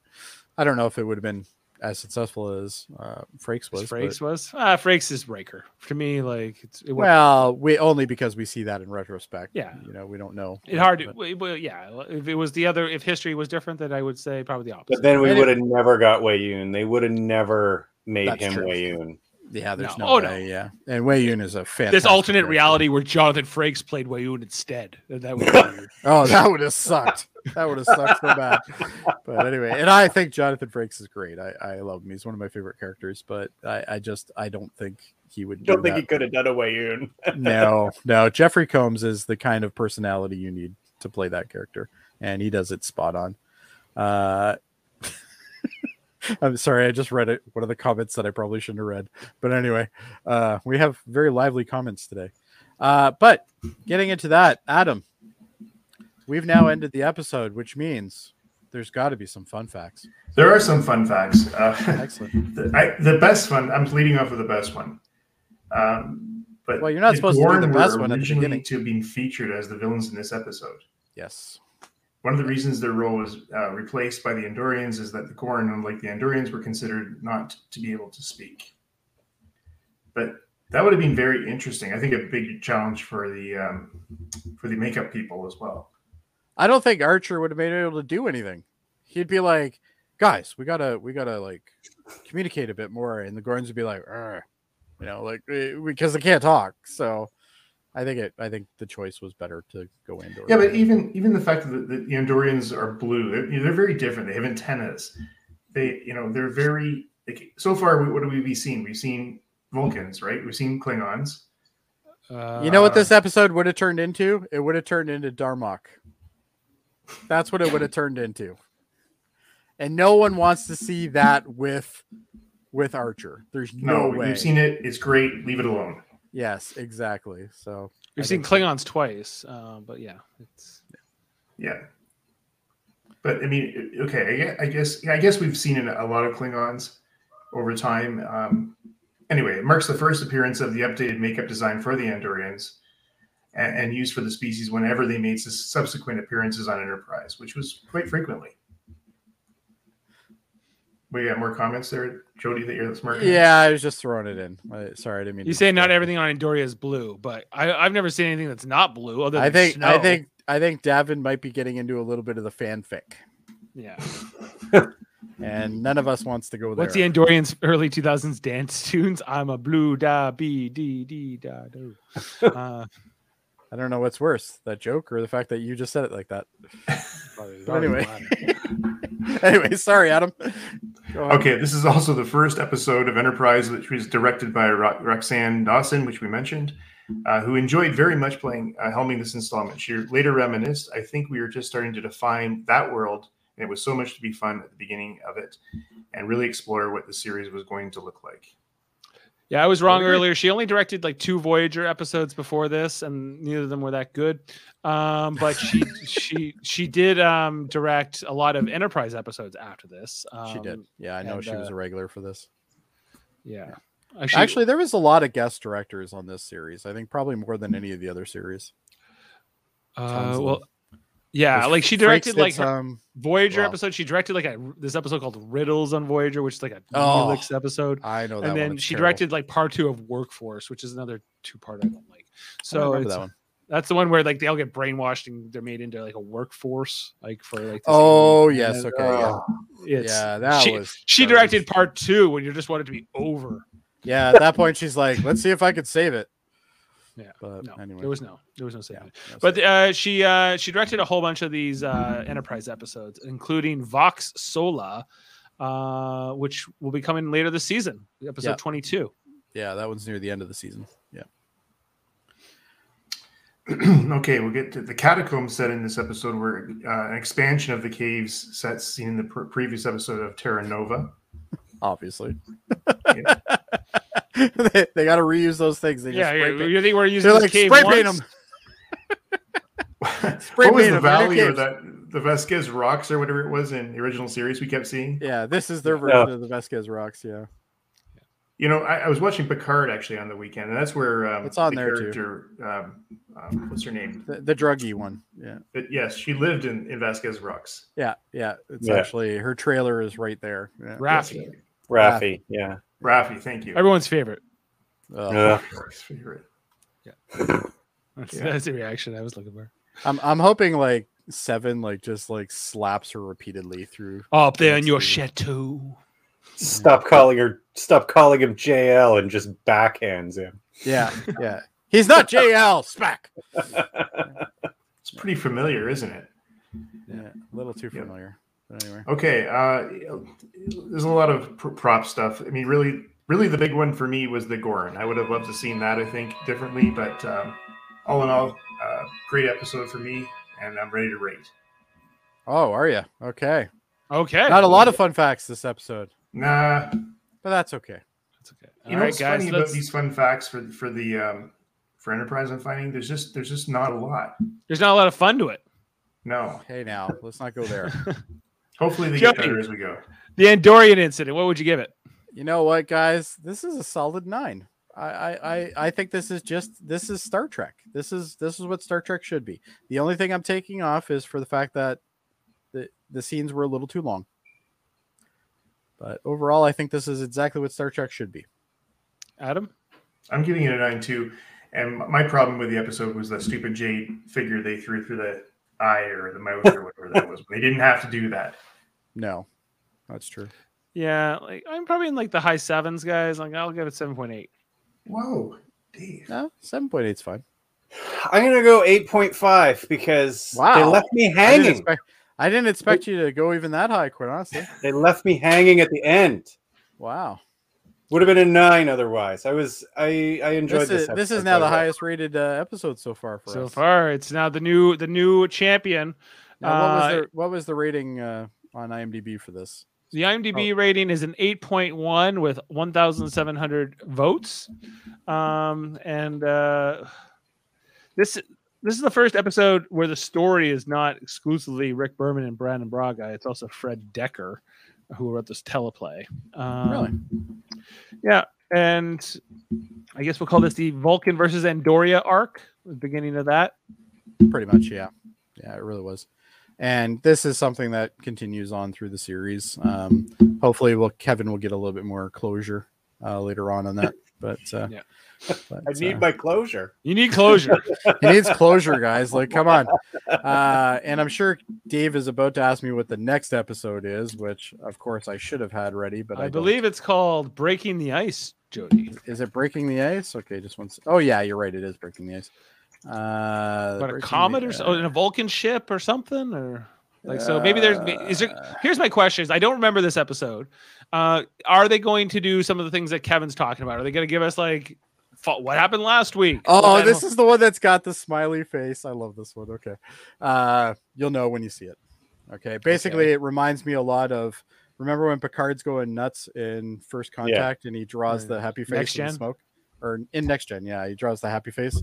I don't know if it would have been as successful as uh, Frakes was. As Frakes but- was ah Frakes is Riker to me. Like it's it, well, we only because we see that in retrospect. Yeah. you know, we don't know. it hard to but- well, well, yeah. If it was the other, if history was different, then I would say probably the opposite. But then we would have never got Weyoun. They would have never made That's him true. Weyoun. Yeah, there's No. no, Oh, no. Yeah, and Weyoun is a fantastic. this alternate character. reality where Jonathan Frakes played Weyoun instead. That would be weird. Oh, that would have sucked. That would have sucked so bad. But anyway, and I think Jonathan Frakes is great. I, I love him. He's one of my favorite characters. But I, I just I don't think he would. Don't do think that. he could have done a Weyoun. no, no. Jeffrey Combs is the kind of personality you need to play that character, and he does it spot on. Uh, I'm sorry, I just read it. One of the comments that I probably shouldn't have read, but anyway, uh, we have very lively comments today. Uh, but getting into that, Adam, we've now ended the episode, which means there's got to be some fun facts. There are some fun facts. Uh, Excellent. the, I, the best one. I'm leading off with the best one. Um, but Well, you're not supposed to do the best one at the beginning. to being featured as the villains in this episode. Yes. One of the reasons their role was uh, replaced by the Andorians is that the Gorn, unlike the Andorians, were considered not to be able to speak. But that would have been very interesting. I think a big challenge for the um, for the makeup people as well. I don't think Archer would have been able to do anything. He'd be like, "Guys, we gotta, we gotta like communicate a bit more," and the Gorns would be like, "Arr," you know, like eh, because they can't talk. So, I think it, I think the choice was better to go indoors. Yeah, but even even the fact that the, the Andorians are blue, they're, they're very different. They have antennas. They, you know, they're very. Like, so far, what have we seen? We've seen Vulcans, right? We've seen Klingons. you know what uh, this episode would have turned into? It would have turned into Darmok. That's what it would have turned into. And no one wants to see that with with Archer. There's no, No, way. we've seen it. It's great. Leave it alone. Yes, exactly. So We've I seen think- Klingons twice, uh, but yeah, it's Yeah. But I mean, okay. I guess I guess we've seen a lot of Klingons over time. Um, anyway, it marks the first appearance of the updated makeup design for the Andorians, and, and used for the species whenever they made subsequent appearances on Enterprise, which was quite frequently. We got more comments there, Jody. That you're the smart. guy? Yeah, I was just throwing it in. I- Sorry, I didn't mean. you to say not distract. everything on Andoria is blue, but I, I've never seen anything that's not blue. Other than I think. I think. I think Davin might be getting into a little bit of the fanfic, yeah. and none of us wants to go there. What's the Andorians early 2000s dance tunes? I'm a blue da b d d da do. Uh, I don't know what's worse, that joke or the fact that you just said it like that. But Sorry, anyway, anyway, sorry, Adam. Okay, this is also the first episode of Enterprise, which was directed by Ro- Roxann Dawson, which we mentioned, uh, who enjoyed very much playing uh, helming this installment. She later reminisced, "I think we were just starting to define that world And it was so much to be fun at the beginning of it and really explore what the series was going to look like. Yeah, I was wrong earlier. She only directed like two Voyager episodes before this, and neither of them were that good. Um, but she she she did um, direct a lot of Enterprise episodes after this. Um, she did. Yeah, I know and, she was uh, a regular for this. Yeah, Actually, there was a lot of guest directors on this series. I think probably more than any of the other series. uh, well. Yeah, like she directed like her some. Voyager wow. episode. She directed like a this episode called Riddles on Voyager, which is like a Oh, Neelix episode. I know that and then It's she terrible. directed like part two of Workforce, which is another two part I don't like. I So remember that one. that's the one where like they all get brainwashed and they're made into like a workforce, like for like. this Oh game. yes, And, okay, yeah, uh, it's, yeah. That she, was. she garbage. directed part two when you just wanted to be over. Yeah, at that point she's like, "Let's see if I could save it." Yeah, But no, anyway, there was no, there was no yeah, saving. it. no But uh, she uh, she directed a whole bunch of these uh, Enterprise episodes, including Vox Sola, uh, which will be coming later this season, episode Yeah. twenty two. yeah, that one's near the end of the season. Yeah. okay, we'll get to the catacombs set in this episode were uh, an expansion of the caves sets seen in the pr- previous episode of Terra Nova. Obviously, Yeah. they, they got to reuse those things. They just Yeah, spray yeah, you think we're using They're like cave spray paint once? them. Spray what was the the 'em, they're valley or that the Vasquez rocks or whatever it was in the original series we kept seeing? Yeah, this is their version of the Vasquez rocks. Yeah, You know, I, I was watching Picard actually on the weekend, and that's where um, It's on the there, too. Um, um, what's her name? the, the druggy one. Yeah, But yes, she lived in, in Vasquez Rocks. yeah, yeah. It's Yeah. actually her trailer is right there. Yeah. Raffi, Rafi, yeah. Rafi, thank you. everyone's favorite. Ugh. Yeah. Mark's favorite. That's, Yeah. that's the reaction I was looking for. I'm I'm hoping like seven like just like slaps her repeatedly through. Up there in your chateau. Stop calling her. Stop calling him JL and just backhands him. Yeah, yeah. He's not JL. Smack. It's pretty familiar, isn't it? Yeah, a little too Yep. familiar. But anyway, Okay, uh, there's a lot of prop stuff. I mean, really, really, the big one for me was the Gorn. I would have loved to have seen that. I think differently, but um, all in all, uh, great episode for me, and I'm ready to rate. oh, are you okay? Okay, Not a lot of fun facts this episode, Nah, but that's okay. That's okay. you know right, what's guys. funny about let's- these fun facts for for the um, for Enterprise I'm finding? There's just there's just not a lot. There's not a lot of fun to it. No. Hey, now let's not go there. Hopefully they get Joey. better as we go. The Andorian incident. What would you give it? you know what, guys? This is a solid nine. I, I, I, I think this is just this is Star Trek. This is this is what Star Trek should be. The only thing I'm taking off is for the fact that the the scenes were a little too long. But overall, I think this is exactly what Star Trek should be. Adam? I'm giving it a nine too. And my problem with the episode was that stupid Jade figure they threw through the eye or the mouth or whatever that was. They didn't have to do that. No, that's true. Yeah, like I'm probably in like the high sevens, guys. Like I'll give it seven point eight. Whoa, Dave. No, seven point eight is fine. I'm gonna go 8.5 because Wow. they left me I didn't, hanging. expect, I didn't expect you to go even that high, quite honestly. They left me hanging at the end. Wow. Would have been a nine otherwise. I was I I enjoyed This this. is, this is now the quite highest rated uh, episode so far for So us. far, it's now the new the new champion. Now, what was Uh, the what was the rating uh, on IMDb for this? The IMDb rating is an 8.1 with 1,700 votes. Um, and uh, this this is the first episode where the story is not exclusively Rick Berman and Brannon Braga. It's also Fred Dekker, who wrote this teleplay. Um, Really? Yeah, and I guess we'll call this the Vulcan versus Andoria arc. The beginning of that. Pretty much, yeah. Yeah, it really was. And this is something that continues on through the series. Um, hopefully, will Kevin will get a little bit more closure uh, later on on that. But uh, Yeah. but, I need uh, my closure. You need closure. he needs closure, guys. Like, come on. Uh, and I'm sure Dave is about to ask me what the next episode is, which of course I should have had ready, but I, I don't. believe it's called Breaking the Ice, Jody. Is it breaking the ice? Okay, just one. s- Oh yeah, you're right. It is breaking the ice. Uh, What a Breaking the- comet or so, uh, in a Vulcan ship or something or like so maybe there's is there here's my question is I don't remember this episode. Uh are they going to do some of the things that Kevin's talking about? Are they going to give us like fo- what happened last week? Oh, What this is the one that's got the smiley face. I love this one. Okay, uh, you'll know when you see it. Okay. Basically, it reminds me a lot of. Remember when Picard's going nuts in First Contact and he draws the happy face Next in Gen? smoke, or in Next Gen? Yeah, he draws the happy face.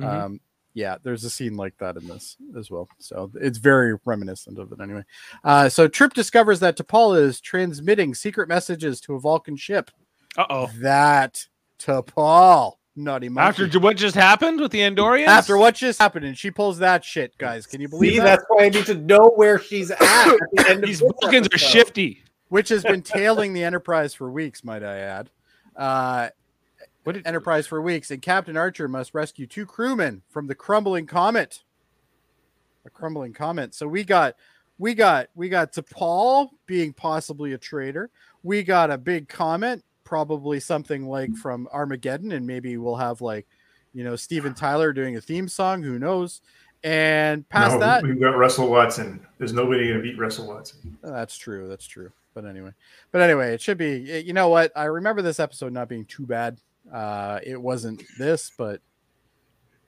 Mhm. Um, yeah, there's a scene like that in this as well. So it's very reminiscent of it anyway. Uh, so Trip discovers that T'Pol is transmitting secret messages to a Vulcan ship. Uh oh. That T'Pol, naughty monkey. After what just happened with the Andorians? After what just happened, and she pulls that shit, guys. Can you believe See, that? that's why I need to know where she's at. at the end These this Vulcans are shifty. Which has been tailing the Enterprise for weeks, might I add. Uh, What did, Enterprise for weeks, and Captain Archer must rescue two crewmen from the crumbling comet. A crumbling comet. So we got, we got, we got T'Pol being possibly a traitor. We got a big comet, probably something like from Armageddon, and maybe we'll have like, you know, Steven Tyler doing a theme song. Who knows? And past no, that, we've got Russell Watson. There's nobody going to beat Russell Watson. Uh, that's true. That's true. But anyway, but anyway, it should be. You know what? I remember this episode not being too bad. Uh, it wasn't this, but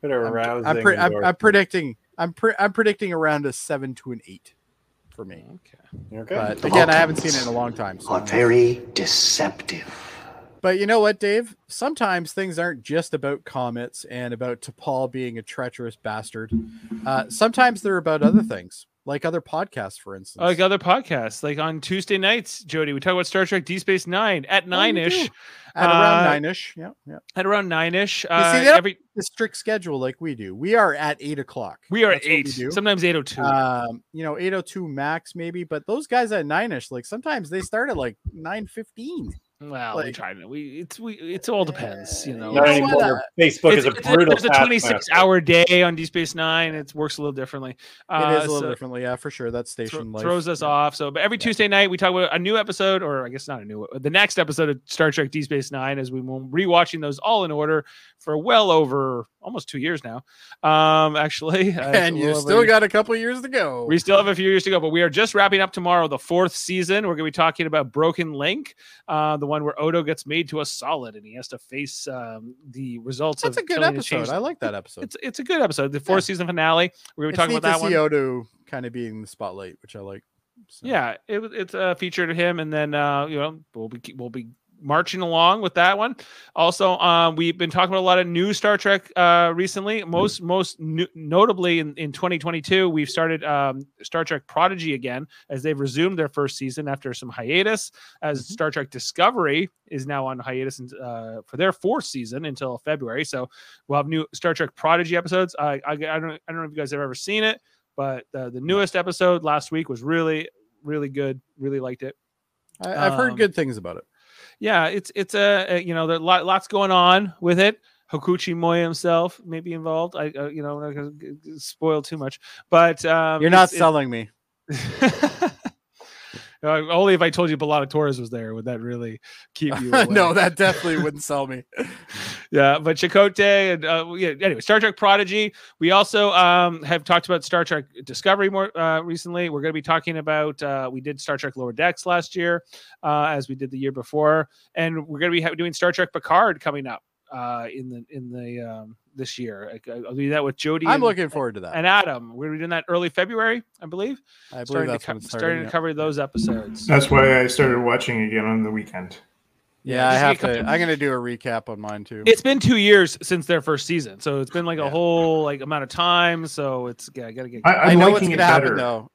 Bit I'm, I'm, pre- I'm, I'm predicting. I'm pre- I'm predicting around a seven to an eight for me. okay. Okay. But again, I haven't seen it in a long time. So Are very deceptive. But you know what, Dave? Sometimes things aren't just about comets and about T'Pol being a treacherous bastard. Uh, sometimes they're about other things, like other podcasts, for instance. Like other podcasts, like on Tuesday nights, Jody, we talk about Star Trek Deep Space Nine at nine ish, do. At around uh, nine ish. Yeah, yeah. at around nine ish. You Uh, see, every the strict schedule like we do. We are at eight o'clock. we are at That's we eight, do. sometimes eight oh two. Um, you know, eight oh two max maybe, but those guys at nine ish, like sometimes they start at like nine fifteen. Well, we like- try to. We it's we it all depends, you know. You know anymore. what, uh, Facebook It's, is a it's brutal. there's a 26 taskmaster. hour day on Deep Space Nine. It works a little differently. It Uh, is a little so- differently, yeah, for sure. That's thro- station life. throws us Yeah. off. So, but every Tuesday night we talk about a new episode, or I guess not a new, the next episode of Star Trek Deep Space Nine, as we will rewatching those all in order for well over almost two years now. Um, actually, Uh, And you still over- got a couple years to go. We still have a few years to go, but we are just wrapping up tomorrow the fourth season. We're going to be talking about Broken Link, uh, the one where Odo gets made to a solid and he has to face um, the results That's a good episode. I like that episode. It's it's a good episode. The fourth season finale. We're going to be talking about that to one. see Odo kind of being the spotlight, which I like. So. Yeah, it, it's a feature to him, and then uh, you know we'll be we'll be marching along with that one. Also, um, we've been talking about a lot of new Star Trek uh, recently. Most most no- notably in, in 2022, we've started um, Star Trek Prodigy again as they've resumed their first season after some hiatus. As Mm-hmm. Star Trek Discovery is now on hiatus uh, for their fourth season until February. So we'll have new Star Trek Prodigy episodes. I I, I don't I don't know if you guys have ever seen it, but uh, the newest episode last week was really really good. Really liked it. I, I've heard Um, good things about it. Yeah, it's it's a, a you know there lot, lots going on with it. Hakuchi Moya himself may be involved. I uh, you know I'm not gonna spoil too much, but um, You're not selling me. Uh, only if I told you B'Elanna Torres was there would that really keep you. Away. no, that definitely wouldn't sell me. yeah, but Chakotay and uh, yeah. Anyway, Star Trek Prodigy. We also um, have talked about Star Trek Discovery more uh, recently. We're going to be talking about. Uh, we did Star Trek Lower Decks last year, uh, as we did the year before, and we're going to be doing Star Trek Picard coming up uh, in the in the um, this year. I, I'll do that with Jody. I'm and, looking forward to that. and Adam. We're going to be doing that early February, I believe. I believe starting that's to, co- starting starting. to cover those episodes. That's why I started watching again on the weekend. Yeah, I have to. couple- I'm gonna do a recap on mine too. It's been two years since their first season, so it's been like a whole like amount of time. So it's yeah, I gotta get. I, I I'm know what's gonna happen though.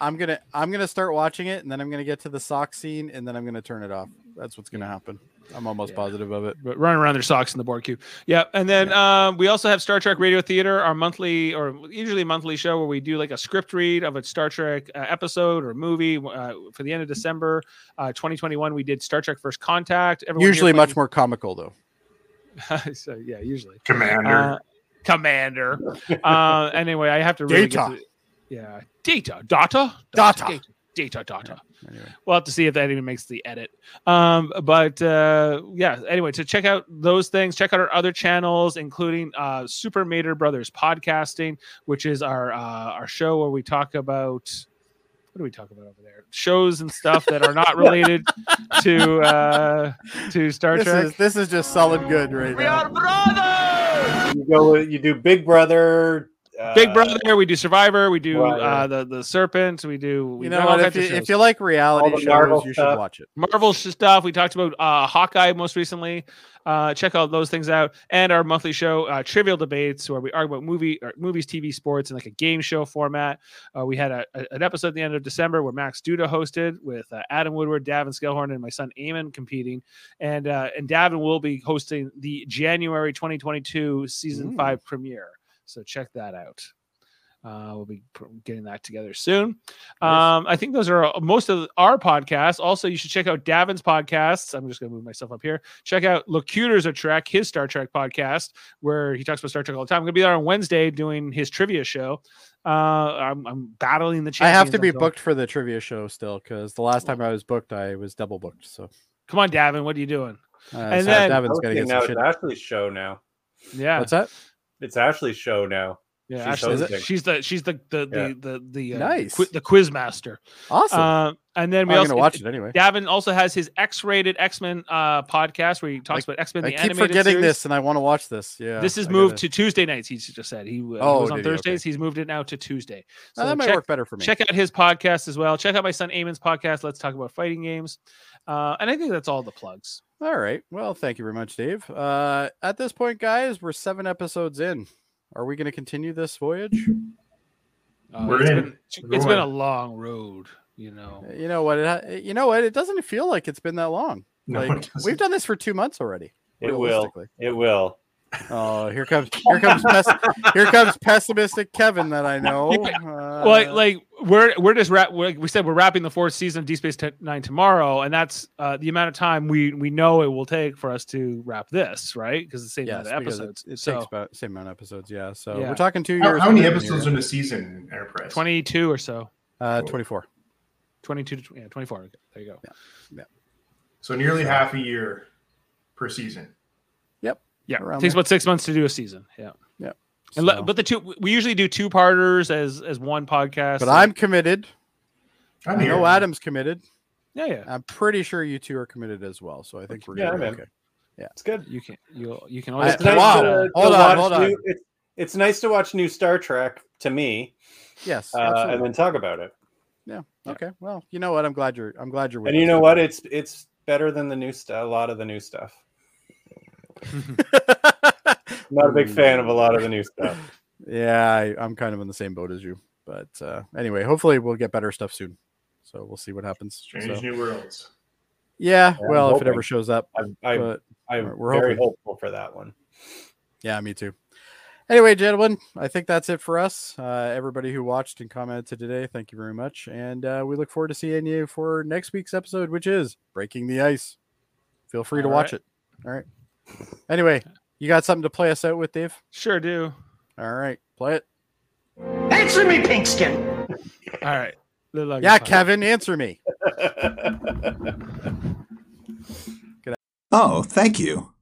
I'm gonna I'm gonna start watching it, and then I'm gonna get to the sock scene, and then I'm gonna turn it off. That's what's gonna happen. I'm almost Yeah. positive of it. But running around their socks in the Borg cube. Yeah, and then um, we also have Star Trek Radio Theater, our monthly or usually monthly show where we do like a script read of a Star Trek uh, episode or movie. Uh, for the end of December, uh, 2021, we did Star Trek First Contact. Everyone Usually much more comical though. so yeah, usually. Commander. Uh, Commander. uh, anyway, I have to really Data. Get to, yeah, data, data, Data. data, data. Anyway. We'll have to see if that even makes the edit. Um, but uh, yeah, anyway, to check out those things, check out our other channels, including uh, Super Mater Brothers Podcasting, which is our uh, our show where we talk about what do we talk about over there? Shows and stuff that are not related to uh, to Star This Trek. is this is just solid good right now. We are brothers. You go. You do Big Brother, Big uh, Brother. We do Survivor. We do Right, uh, the the Serpent. We do. We You know what? If you, if you like reality All the Marvel shows, you should stuff. watch it. Marvel stuff. We talked about uh, Hawkeye most recently. Uh, check out those things out, and our monthly show, uh, Trivial Debates, where we argue about movie, or movies, TV, sports, in like a game show format. Uh, we had a, a- an episode at the end of December where Max Duda hosted with uh, Adam Woodward, Davin Skellhorn, and my son Eamon competing, and uh, and Davin will be hosting the January 2022 season Mm. five premiere. So check that out. Uh, we'll be getting that together soon. Um, I think those are uh, most of our podcasts. Also, you should check out Davin's podcasts. I'm just going to move myself up here. Check out Locutors of Trek, his Star Trek podcast, where he talks about Star Trek all the time. I'm going to be there on Wednesday doing his trivia show. Uh, I'm, I'm battling the I have to be booked for the trivia show still because the last time I was booked, I was double booked. So Come on, Davin. What are you doing? uh, And so then- Davin's got to get now some it's shit. Ashley's show now. Yeah. What's that? It's Ashley's show now. Yeah, She's Ashley, hosting. she's the she's the the the Yeah. the, the, uh, Nice. qui- the quiz master. Awesome. Uh, and then we I'm also gonna watch it anyway. Davin also has his X-rated X-Men uh, podcast where he talks I- about X-Men I the keep animated forgetting series. this, and I want to watch this. Yeah, this is I moved gotta- to Tuesday nights. He just said he, uh, he Oh, was on did he? Okay. Thursdays. He's moved it now to Tuesday. Oh, that might check, work better for me. check out his podcast as well. Check out my son Eamon's podcast. Let's talk about fighting games. Uh, and I think that's all the plugs. All right. Well, thank you very much, Dave. Uh, at this point, guys, we're seven episodes in. Are we going to continue this voyage? Uh, We're it's in. Been, We're it's been a long road, you know. Uh, You know what? It you know what? It doesn't feel like it's been that long. No, like doesn't. we've done this for two months already. It will. It will. Oh, here comes here comes pes- here comes pessimistic Kevin that I know. Uh, well, like, like we're we're just wrap. we're- Like we said, we're wrapping the fourth season of Deep Space Nine tomorrow, and that's uh, the amount of time we we know it will take for us to wrap this, right? Because the same yes, amount of episodes. It, it so takes about same amount of episodes. Yeah. So Yeah. we're talking two How, years. how many episodes here. in a season, Enterprise? twenty-two or so, Uh, twenty-four. twenty-two to yeah, twenty-four. Okay, there you go. Yeah. So nearly half a year per season. Yeah, it takes there. about six months to do a season. Yeah, Yeah. and le- but the two we usually do two parters as as one podcast. but I'm committed. I'm I here. know Adam's committed. yeah yeah I'm pretty sure you two are committed as well. So I think we're good. Yeah, gonna be I'm It's good. you can you you can always It's nice wow. to, to Hold on, watch hold on. new. It's, it's nice to watch new Star Trek to me, Yes. uh, and then talk about it. yeah. Okay. Well, you know what? I'm glad you're. I'm glad you're. With And you know what? It's it's better than the new stuff. A lot of the new stuff. Not a big fan of a lot of the new stuff. yeah, I, I'm kind of in the same boat as you. But uh, anyway, hopefully we'll get better stuff soon. So we'll see what happens. Strange So- New Worlds. yeah. I'm Well, if it ever shows up. I'm, I'm, But I'm we're very hoping. hopeful for that one. yeah, me too. Anyway, gentlemen, I think that's it for us. Uh, everybody who watched and commented today, thank you very much. And uh, we look forward to seeing you for next week's episode, which is Breaking the Ice. Feel free to All watch it. All right. Anyway, you got something to play us out with, Dave? sure do. All right. Play it. Answer me, Pinkskin. All right. Little Yeah, Kevin, answer me. Oh, thank you.